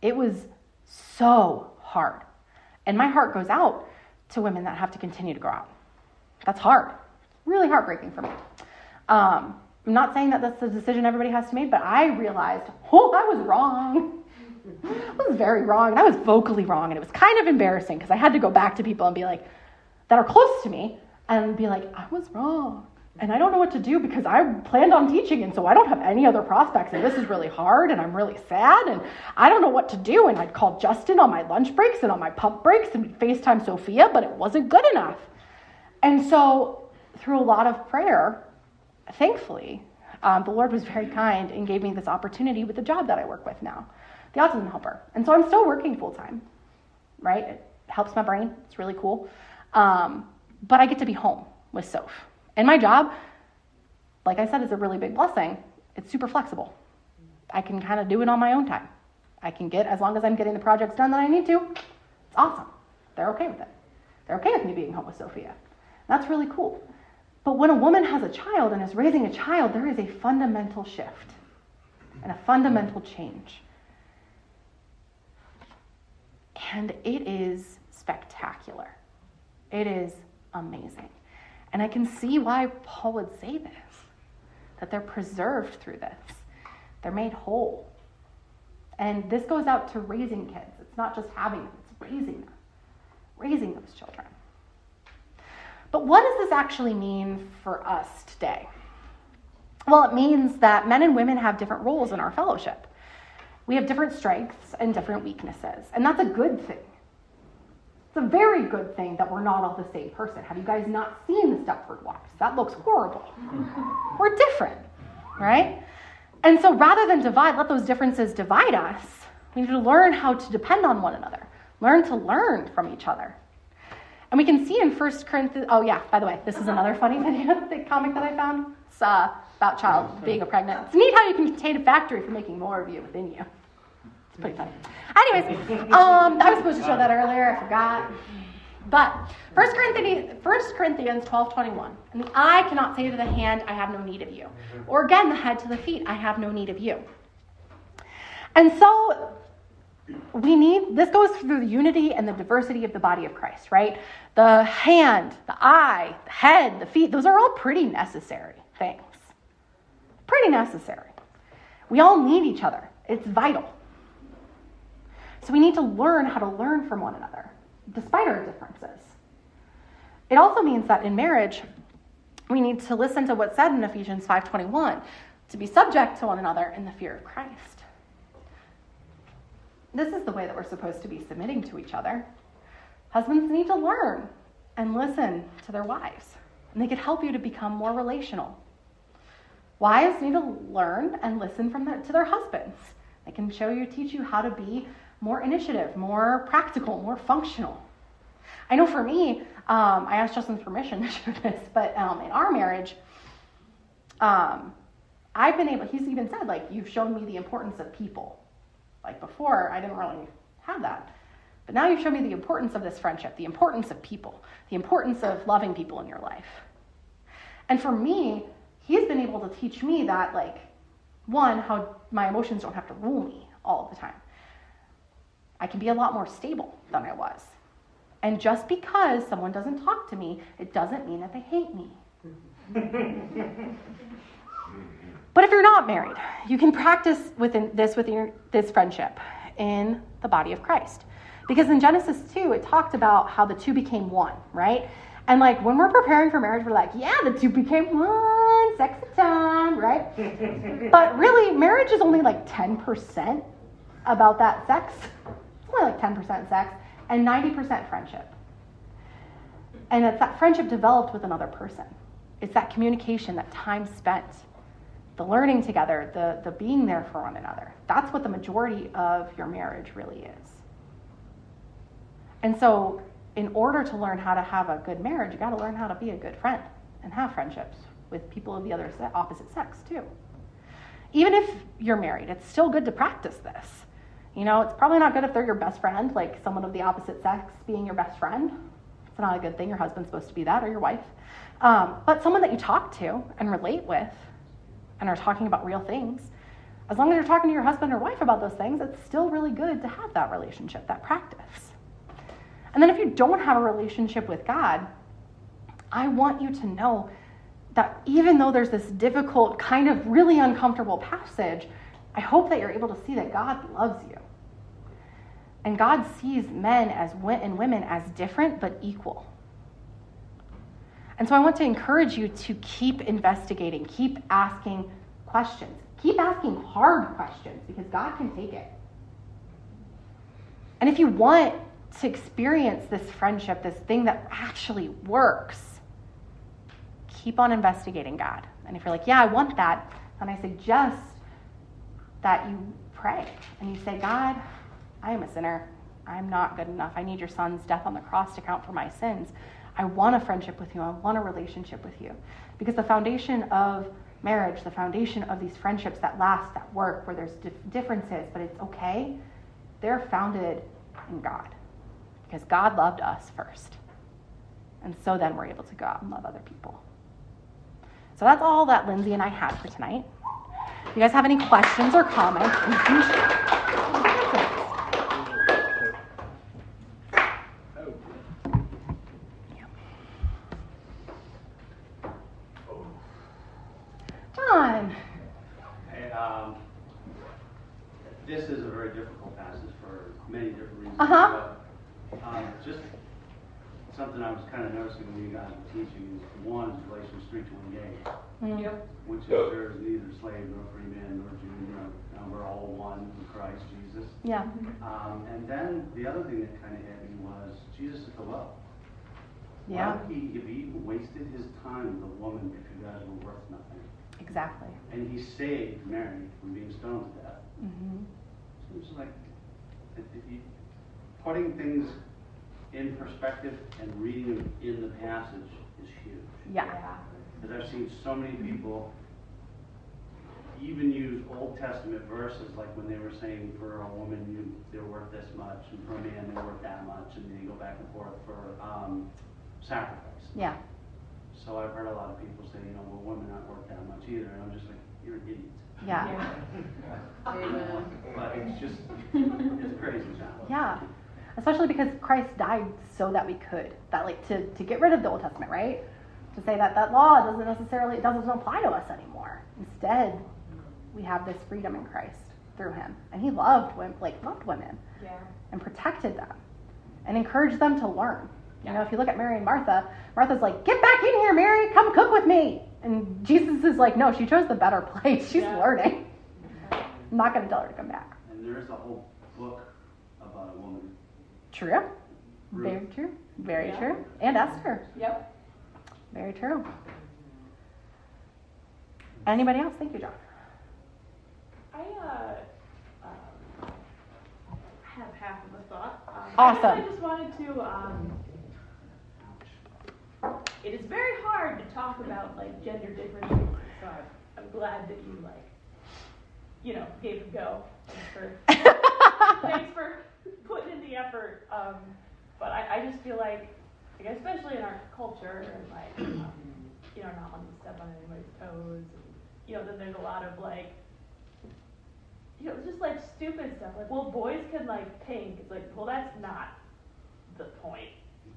Speaker 9: It was so hard. And my heart goes out to women that have to continue to grow out. That's hard, really heartbreaking for me. Um, I'm not saying that that's the decision everybody has to make, but I realized, oh, I was wrong. I was very wrong, and I was vocally wrong, and it was kind of embarrassing because I had to go back to people and be like, that are close to me, and be like, I was wrong and I don't know what to do because I planned on teaching, and so I don't have any other prospects, and this is really hard, and I'm really sad, and I don't know what to do. And I'd call Justin on my lunch breaks and on my pump breaks and FaceTime Sophia, but it wasn't good enough. And so, through a lot of prayer, thankfully, um, the Lord was very kind and gave me this opportunity with the job that I work with now, the autism helper. And so I'm still working full time, right? It helps my brain. It's really cool. Um, but I get to be home with Soph and my job, like I said, is a really big blessing. It's super flexible. I can kind of do it on my own time. I can get, as long as I'm getting the projects done that I need to, it's awesome. They're okay with it. They're okay with me being home with Sophia. That's really cool. But when a woman has a child and is raising a child, there is a fundamental shift and a fundamental change. And it is spectacular. It is amazing. And I can see why Paul would say this that they're preserved through this, they're made whole. And this goes out to raising kids. It's not just having them, it's raising them, raising those children. But what does this actually mean for us today? Well, it means that men and women have different roles in our fellowship. We have different strengths and different weaknesses, and that's a good thing. It's a very good thing that we're not all the same person. Have you guys not seen the Stepford Wives? That looks horrible. we're different, right? And so rather than divide, let those differences divide us, we need to learn how to depend on one another, learn to learn from each other. And we can see in 1 Corinthians, oh yeah, by the way, this is another funny video, the comic that I found. It's uh, about child being a pregnant. It's neat how you can contain a factory for making more of you within you pretty funny. Anyways, um, I was supposed to show that earlier. I forgot. But 1 Corinthians, 1 Corinthians 12 21. And the eye cannot say to the hand, I have no need of you. Or again, the head to the feet, I have no need of you. And so we need, this goes through the unity and the diversity of the body of Christ, right? The hand, the eye, the head, the feet, those are all pretty necessary things. Pretty necessary. We all need each other, it's vital. So we need to learn how to learn from one another, despite our differences. It also means that in marriage, we need to listen to what's said in Ephesians 5:21, to be subject to one another in the fear of Christ. This is the way that we're supposed to be submitting to each other. Husbands need to learn and listen to their wives, and they could help you to become more relational. Wives need to learn and listen from their, to their husbands They can show you, teach you how to be more initiative, more practical, more functional. I know for me, um, I asked Justin's permission to share this, but um, in our marriage, um, I've been able, he's even said, like, you've shown me the importance of people. Like before, I didn't really have that. But now you've shown me the importance of this friendship, the importance of people, the importance of loving people in your life. And for me, he's been able to teach me that, like, one, how my emotions don't have to rule me all the time. I can be a lot more stable than I was. And just because someone doesn't talk to me, it doesn't mean that they hate me. Mm-hmm. but if you're not married, you can practice within this with your, this friendship in the body of Christ. Because in Genesis 2, it talked about how the two became one, right? And like when we're preparing for marriage, we're like, yeah, the two became one, sexy time, right? but really, marriage is only like 10% about that sex. Only like 10% sex and 90% friendship. And it's that friendship developed with another person. It's that communication, that time spent, the learning together, the, the being there for one another. That's what the majority of your marriage really is. And so, in order to learn how to have a good marriage, you got to learn how to be a good friend and have friendships with people of the other se- opposite sex, too. Even if you're married, it's still good to practice this. You know, it's probably not good if they're your best friend, like someone of the opposite sex being your best friend. It's not a good thing. Your husband's supposed to be that, or your wife. Um, but someone that you talk to and relate with and are talking about real things, as long as you're talking to your husband or wife about those things, it's still really good to have that relationship, that practice. And then if you don't have a relationship with God, I want you to know that even though there's this difficult, kind of really uncomfortable passage, I hope that you're able to see that God loves you. And God sees men as and women as different but equal. And so I want to encourage you to keep investigating, keep asking questions, keep asking hard questions because God can take it. And if you want to experience this friendship, this thing that actually works, keep on investigating God. And if you're like, yeah, I want that, then I suggest that you pray and you say, God, I am a sinner. I'm not good enough. I need your son's death on the cross to count for my sins. I want a friendship with you. I want a relationship with you. Because the foundation of marriage, the foundation of these friendships that last, that work, where there's dif- differences, but it's okay, they're founded in God. Because God loved us first. And so then we're able to go out and love other people. So that's all that Lindsay and I had for tonight. If you guys have any questions or comments, John.
Speaker 14: Hey, um, this is a very difficult passage for many different reasons.
Speaker 9: Uh-huh.
Speaker 14: But, um, just something I was kind of noticing when you guys were teaching is one is Galatians three twenty eight.
Speaker 9: Yep.
Speaker 14: Which is there is neither slave nor free man nor Jew, you know, and we're all one in Christ Jesus.
Speaker 9: Yeah.
Speaker 14: Um, and then the other thing that kind of hit me was Jesus at the well.
Speaker 9: Yeah.
Speaker 14: Why would he, if he wasted his time with a woman if you guys were worth nothing?
Speaker 9: Exactly.
Speaker 14: And he saved Mary from being stoned to death.
Speaker 9: Mm-hmm.
Speaker 14: So it's like, if you, putting things in perspective and reading them in the passage is huge.
Speaker 9: Yeah.
Speaker 14: Because I've seen so many people even use Old Testament verses, like when they were saying for a woman you, they're worth this much, and for a man they're worth that much, and they go back and forth for um, sacrifice.
Speaker 9: Yeah.
Speaker 14: So I've heard a lot of people say, you know, well, women aren't worth that much either, and I'm just like, you're an idiot.
Speaker 9: Yeah.
Speaker 14: But it's just, it's crazy, John.
Speaker 9: Yeah. Especially because Christ died so that we could. That like to, to get rid of the Old Testament, right? To say that that law doesn't necessarily it doesn't apply to us anymore. Instead, we have this freedom in Christ through him. And he loved women like loved women
Speaker 2: Yeah.
Speaker 9: and protected them and encouraged them to learn. You know, if you look at Mary and Martha, Martha's like, Get back in here, Mary, come cook with me. And Jesus is like, No, she chose the better place. She's
Speaker 14: Yeah.
Speaker 9: learning. I'm not gonna tell her to come back.
Speaker 14: And there is a whole book about a woman.
Speaker 9: True.
Speaker 14: Ruth.
Speaker 9: Very true. Very
Speaker 5: Yeah.
Speaker 9: true. And Esther.
Speaker 5: Yep.
Speaker 9: Very true. Anybody else? Thank you, John.
Speaker 5: I uh, uh, thought. Um,
Speaker 9: Awesome.
Speaker 5: I, I just wanted to. Um, it is very hard to talk about like gender differences, so I'm, I'm glad that you like, you know, gave it a go. Thanks for, thanks for putting in the effort. Um, but I, I just feel like, like, especially in our culture, and like, um, you know, not wanting to step on anybody's toes, and you know, then there's a lot of like you know, just like stupid stuff. Like, well, boys can like pink. It's like, well, that's not the point.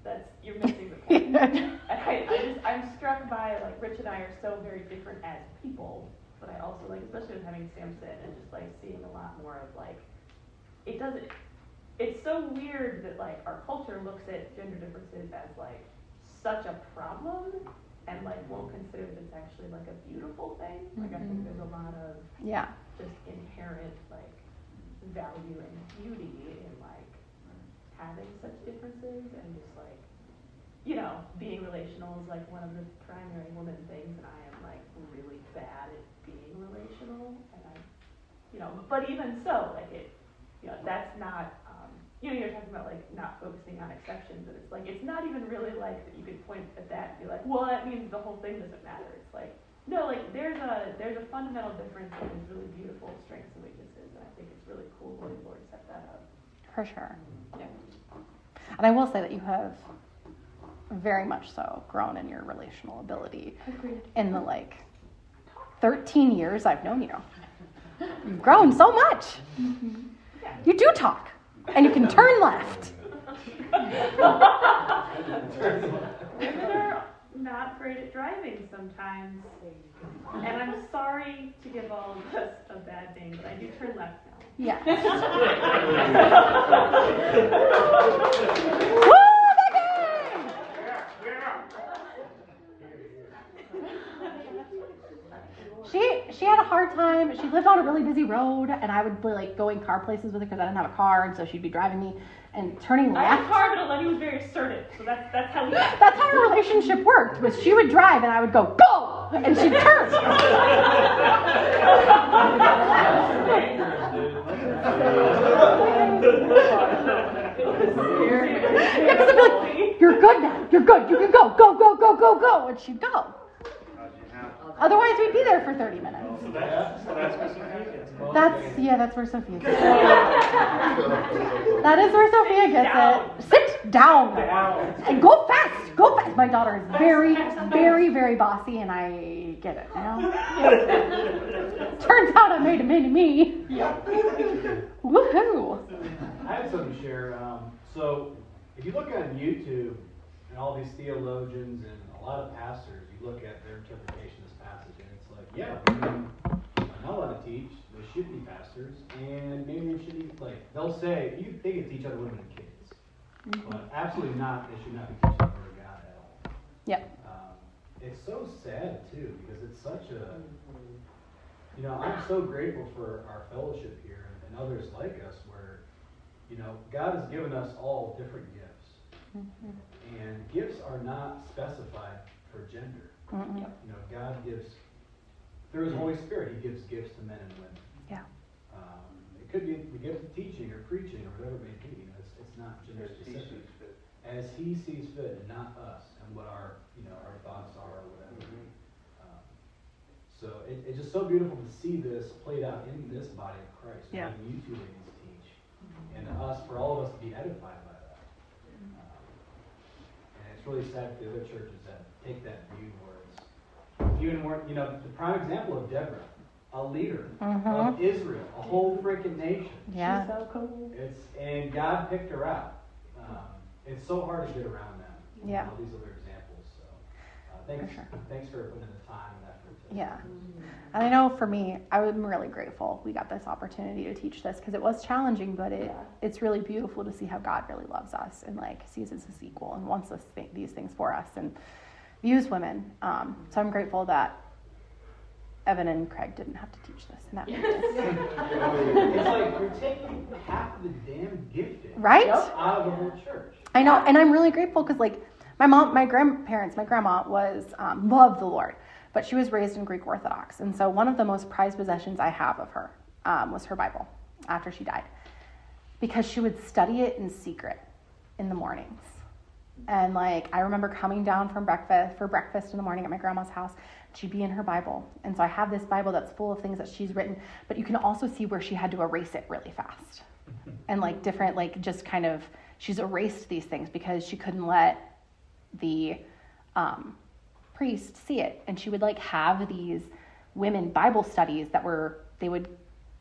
Speaker 5: That's you're missing the point. and I, I just I'm struck by like Rich and I are so very different as people, but I also like, especially with having Samson and just like seeing a lot more of like, it doesn't. It's so weird that like our culture looks at gender differences as like such a problem and like won't consider that it's actually like a beautiful thing. Like I think
Speaker 9: Mhm.
Speaker 5: there's a lot of
Speaker 9: Yeah.
Speaker 5: just inherent like value and beauty in like having such differences and just like you know being relational is like one of the primary woman things and I am like really bad at being relational and I you know but even so like it you know that's not you know you're talking about like not focusing on exceptions and it's like it's not even really like that you could point at that and be like well that means the whole thing doesn't matter it's like no, like there's a there's a fundamental difference that is really beautiful strengths and weaknesses, and I think it's really cool the Lord set that up.
Speaker 9: For sure.
Speaker 5: Yeah.
Speaker 9: And I will say that you have very much so grown in your relational ability
Speaker 5: Agreed.
Speaker 9: in the like 13 years I've known you. You've grown so much. Mm-hmm. You do talk, and you can turn left.
Speaker 5: Women are not great at driving sometimes, and I'm sorry to give all of us a bad name, but I do turn left now.
Speaker 9: Yeah. She she had a hard time. She lived on a really busy road, and I would be like going car places with her because I didn't have a car, and so she'd be driving me and turning left.
Speaker 5: I had a car, but Eleni was very assertive, so that's that's how we.
Speaker 9: That's how our relationship worked. Was she would drive, and I would go go, and she'd turn. Yeah, because I'd be like, "You're good now. You're good. You can go. Go go go go go," and she'd go. Otherwise, we'd be there for 30 minutes.
Speaker 14: So that's, so that's where Sophia gets it.
Speaker 9: That's yeah, that's where Sophia gets it. that is where Sophia gets it. Sit down and go fast. Go fast. My daughter is very, very, very bossy, and I get it. You know. Turns out I made a mini me. Yeah. Woohoo!
Speaker 1: I have something to share. Um, so, if you look on YouTube and all these theologians and a lot of pastors, you look at their interpretation of this passage, and it's like, yeah, are not allowed to teach. They should be pastors, and maybe they should be like they'll say you they can teach other women and kids, but absolutely not. They should not be teaching the word of God at all.
Speaker 9: Yep.
Speaker 1: Um, it's so sad too because it's such a you know, I'm so grateful for our fellowship here and, and others like us where, you know, God has given us all different gifts. And gifts are not specified for gender.
Speaker 9: Mm-mm.
Speaker 1: You know, God gives, through His Holy Spirit, He gives gifts to men and women.
Speaker 9: Yeah.
Speaker 1: Um, it could be the gift of teaching or preaching or whatever it may be. You know, it's, it's not gender specific. As He sees fit, and not us, and what our, you know, our thoughts are or whatever. Um, so it, it's just so beautiful to see this played out in this body of Christ.
Speaker 9: Yeah.
Speaker 1: Having you two ladies teach, and us, for all of us to be edified by that. Um, and it's really sad for the other churches that take that view where it's viewing more, you know, the prime example of Deborah, a leader
Speaker 9: Mhm.
Speaker 1: of Israel, a whole freaking nation.
Speaker 9: Yeah.
Speaker 5: She's so cool.
Speaker 1: It's and God picked her out. Um, it's so hard to get around that.
Speaker 9: Yeah.
Speaker 1: All these other examples. So uh, thanks,
Speaker 9: sure.
Speaker 1: thanks for putting in the time and effort. To,
Speaker 9: Yeah. And I know for me, I'm really grateful we got this opportunity to teach this because it was challenging, but it it's really beautiful to see how God really loves us and like sees us as equal and wants us th- these things for us and views women. Um, so I'm grateful that Evan and Craig didn't have to teach this, and that made it.
Speaker 1: it's like you're taking half of the damn gifting
Speaker 9: Right?
Speaker 1: out of the whole church.
Speaker 9: I know, and I'm really grateful because like my mom, my grandparents, my grandma was um, loved the Lord, but she was raised in Greek Orthodox, and so one of the most prized possessions I have of her um, was her Bible after she died, because she would study it in secret in the mornings. And like I remember coming down from breakfast for breakfast in the morning at my grandma's house. She'd be in her Bible. And so I have this Bible that's full of things that she's written, but you can also see where she had to erase it really fast. And like different, like just kind of, she's erased these things because she couldn't let the um, priest see it. And she would like have these women Bible studies that were, they would,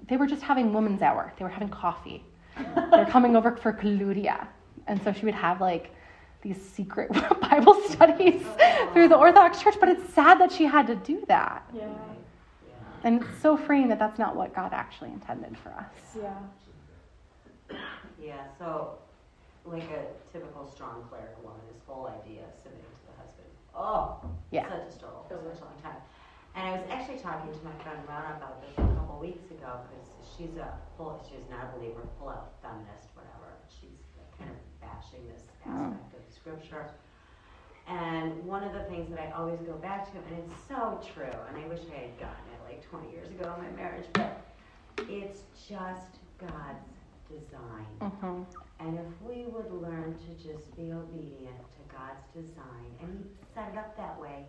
Speaker 9: they were just having women's hour. They were having coffee. They're coming over for Kaludia. And so she would have like these secret Bible studies through the Orthodox Church, but it's sad that she had to do that.
Speaker 5: Yeah.
Speaker 9: And it's so freeing that that's not what God actually intended for us.
Speaker 5: Yeah.
Speaker 8: Yeah, so like a typical strong clerical woman, this whole idea of submitting to the husband. Oh,
Speaker 9: Yeah.
Speaker 8: such a struggle for such a long time. And I was actually talking to my friend Rana about this a couple weeks ago because she's a full, she's not a believer, full out feminist, whatever. She's kind of bashing this aspect of scripture. And one of the things that I always go back to, and it's so true, and I wish I had gotten it like 20 years ago in my marriage, but it's just God's design.
Speaker 9: Mhm.
Speaker 8: And if we would learn to just be obedient to God's design, and He set it up that way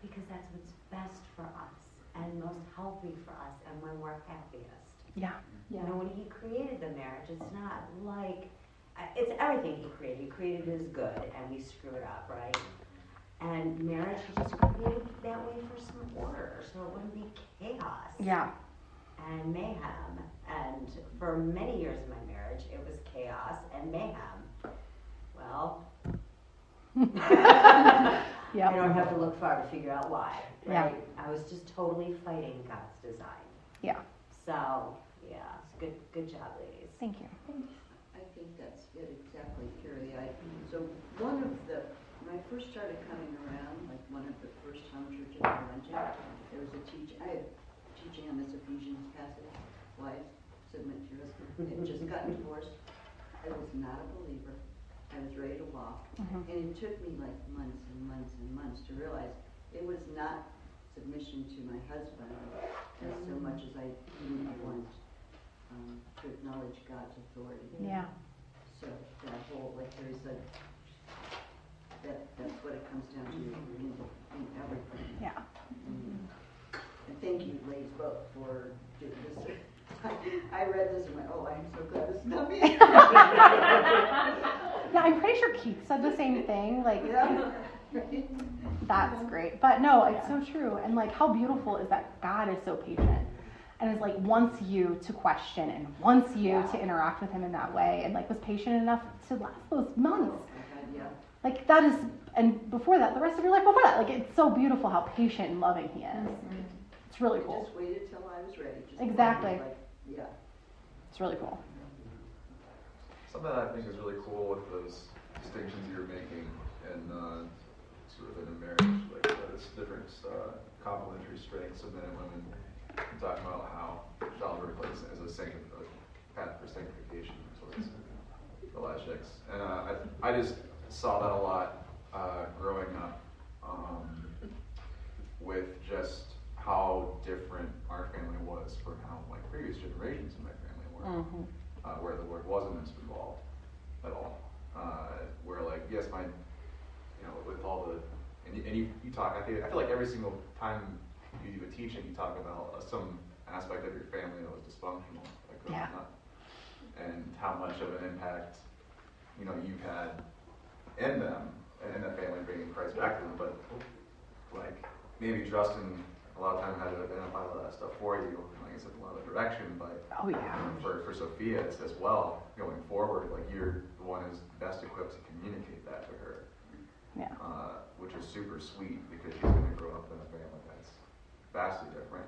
Speaker 8: because that's what's best for us and most healthy for us and when we're happiest.
Speaker 9: Yeah.
Speaker 8: You know, when He created the marriage, it's not like it's everything He created. He created it as good, and we screw it up, right? And marriage, He just created that way for some order, so it wouldn't be chaos
Speaker 9: Yeah.
Speaker 8: and mayhem. And for many years of my marriage, it was chaos and mayhem. Well,
Speaker 9: Yep.
Speaker 8: I don't have to look far to figure out why.
Speaker 9: Yeah.
Speaker 8: Right? I was just totally fighting God's design.
Speaker 9: Yeah.
Speaker 8: So, yeah, good, good job, ladies.
Speaker 9: Thank you.
Speaker 7: I think that's it exactly. I, so one of the, when I first started coming around, like one of the first home churches I went to, there was a teach, I had teaching on this Ephesians passage, wives, submit to your husband. Had just gotten divorced. I was not a believer. I was ready to walk.
Speaker 9: Mhm.
Speaker 7: And it took me like months and months and months to realize it was not submission to my husband as so much as I didn't want um, to acknowledge God's authority.
Speaker 9: Yeah.
Speaker 7: So that whole, like Terry said, that, that's what it comes down to in, in everything.
Speaker 9: Yeah.
Speaker 7: And and thank you, ladies, both for doing this. I, I read this and went, oh, I'm so glad it's not me.
Speaker 9: Yeah, I'm pretty sure Keith said the same thing. Like,
Speaker 7: Yeah.
Speaker 9: that's great. But no, it's so true. And like, how beautiful is that God is so patient and is like wants you to question and wants you to interact with Him in that way, and like was patient enough to last those months.
Speaker 7: Yeah.
Speaker 9: Like that is, and before that, the rest of your life before that. Like it's so beautiful how patient and loving He is. It's really
Speaker 7: I
Speaker 9: cool.
Speaker 7: just waited till I was ready. Just
Speaker 9: Exactly.
Speaker 7: like, Yeah.
Speaker 9: It's really cool.
Speaker 10: Something that I think is really cool with those distinctions you're making and uh, sort of in a marriage, like uh, this different uh, complementary strengths of men and women. Talking about how childbirth is, is a, a path for sanctification towards relationships. And uh, I, I just saw that a lot uh, growing up um, with just how different our family was from how like previous generations in my family were
Speaker 9: Mhm.
Speaker 10: uh, where the word wasn't involved at all. Uh, where like yes, my you know with all the and you, and you, you talk. I feel, I feel like every single time you do a teaching, you talk about uh, some aspect of your family that was dysfunctional, like growing
Speaker 9: Yeah.
Speaker 10: up, and how much of an impact you know you've had in them and in that family, bringing Christ back to them. But like maybe Justin a lot of time had to identify a lot of that stuff for you, like I said, a lot of direction, but
Speaker 9: Oh, yeah.
Speaker 10: for, for Sophia it's as well going forward, like you're the one who's best equipped to communicate that to her,
Speaker 9: Yeah.
Speaker 10: uh, which is super sweet because she's going to grow up in a family vastly different.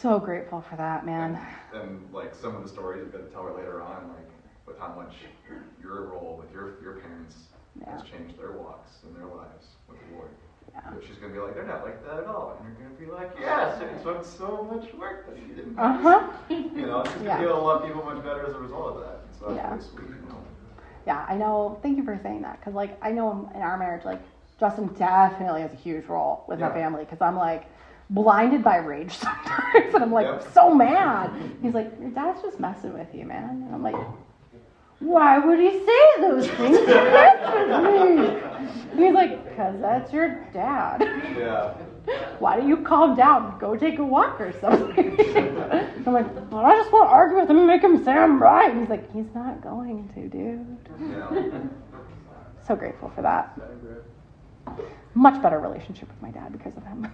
Speaker 9: So grateful for that, man.
Speaker 10: And like some of the stories I'm going to tell her later on, like with how much your role with your your parents has changed their walks and their lives with the Lord. But she's going to be like, they're not like that at all. And you're going to be like, yes, it took so much work that you didn't.
Speaker 9: Uh huh.
Speaker 10: You know, she's going to
Speaker 9: Yeah.
Speaker 10: be able to love people much better as a result of that. So that's
Speaker 9: Yeah.
Speaker 10: really sweet. You know?
Speaker 9: Yeah, I know. Thank you for saying that because, like, I know in our marriage, like, Justin definitely has a huge role with my
Speaker 10: Yeah.
Speaker 9: family because I'm like blinded by rage sometimes, and I'm like
Speaker 10: Yep.
Speaker 9: so mad. He's like, "Your dad's just messing with you, man," and I'm like, Why would he say those things to mess with me? He's like, because that's your dad.
Speaker 10: Yeah.
Speaker 9: Why don't you calm down? Go take a walk or something. I'm like, well, I just want to argue with him and make him say I'm right. He's like, he's not going to, dude.
Speaker 10: Yeah.
Speaker 9: So grateful for that. Much better relationship with my dad because of him.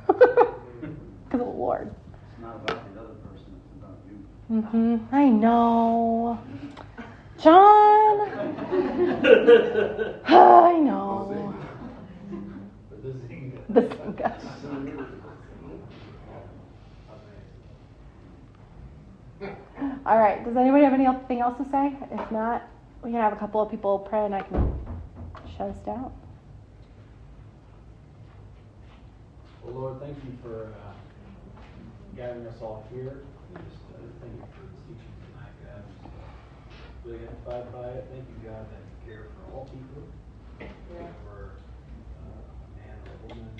Speaker 9: Because of the Lord.
Speaker 14: It's not about the other person, it's about you.
Speaker 9: Mm-hmm. I know. John. I know.
Speaker 1: The Zynga.
Speaker 9: The Zynga. All right. Does anybody have anything else to say? If not, we can have a couple of people pray and I can shut us down.
Speaker 1: Well, Lord, thank you for uh, gathering us all here. We just uh, thank you for this teaching tonight, God. Just, uh, really edified by it. Thank you, God, that you care for all people. Care for uh, a man or a woman,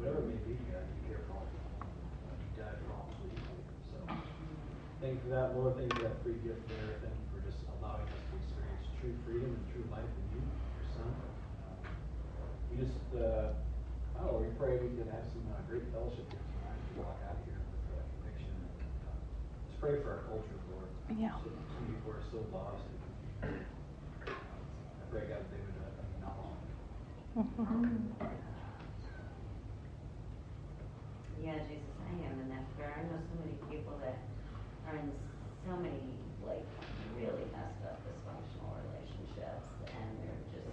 Speaker 1: whatever it may be, God, you care for all people. You died for all people. So thank you for that, Lord. Thank you for that free gift there. Thank you for just allowing us to experience true freedom and true life in you, your Son. Uh, we just, uh, I don't we pray we can have some uh, great fellowship here tonight. We walk out of here with uh, conviction. Uh, just pray for our culture, Lord.
Speaker 9: Yeah.
Speaker 1: So, some people are so lost and confused. I pray, God, that they would uh, acknowledge you.
Speaker 8: Yeah, Jesus, I am in that prayer. I know so many people that are in so many, like, really messed up dysfunctional relationships, and they're just,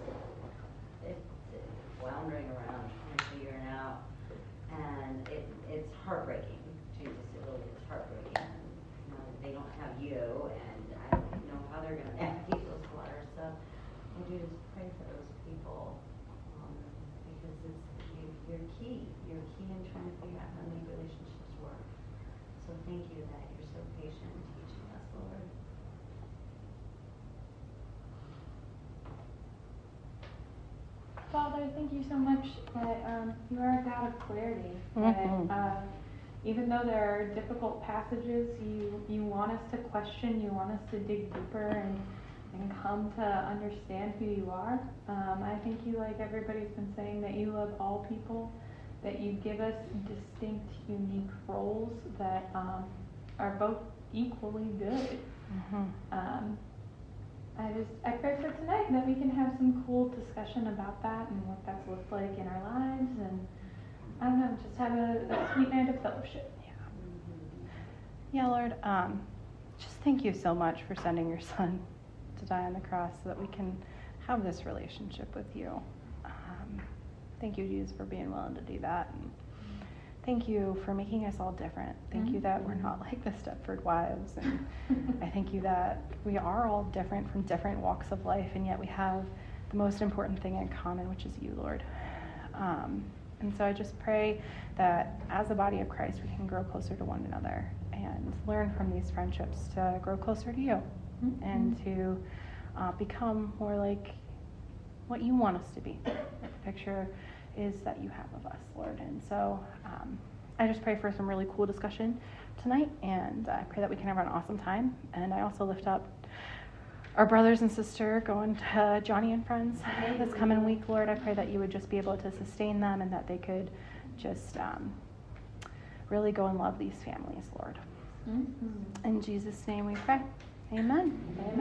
Speaker 8: it, it floundering around trying to figure it out. And it, it's heartbreaking, Jesus, it really is heartbreaking. And, you know, they don't have you, and I don't know how they're gonna navigate those waters, so I do just pray for those people, um, because it's, you, you're key, you're key in trying to figure out how to make relationships work. So thank you that you're so patient in teaching us, Lord.
Speaker 2: Father, thank you so much that um, you are a God of clarity. That
Speaker 9: Mhm.
Speaker 2: uh, even though there are difficult passages, you you want us to question, you want us to dig deeper and and come to understand who you are. Um, I think you, like everybody's been saying, that you love all people, that you give us distinct, unique roles that um, are both equally good.
Speaker 9: Mhm.
Speaker 2: Um, I just I pray for tonight that we can have some cool discussion about that and what that's looked like in our lives and I don't know, just have a, a sweet night of fellowship.
Speaker 9: Yeah, Lord, um, just thank you so much for sending your son to die on the cross so that we can have this relationship with you. Um, thank you, Jesus, for being willing to do that. And thank you for making us all different. Thank you that we're not like the Stepford wives. And I thank you that we are all different from different walks of life, and yet we have the most important thing in common, which is you, Lord. Um, and so I just pray that as a body of Christ, we can grow closer to one another and learn from these friendships to grow closer to you and to uh, become more like what you want us to be. The picture is that you have of us, Lord. And so um, I just pray for some really cool discussion tonight, and I pray that we can have an awesome time. And I also lift up our brothers and sister going to Joni and Friends this coming week, Lord. I pray that you would just be able to sustain them and that they could just um, really go and love these families, Lord. In Jesus' name we pray. Amen.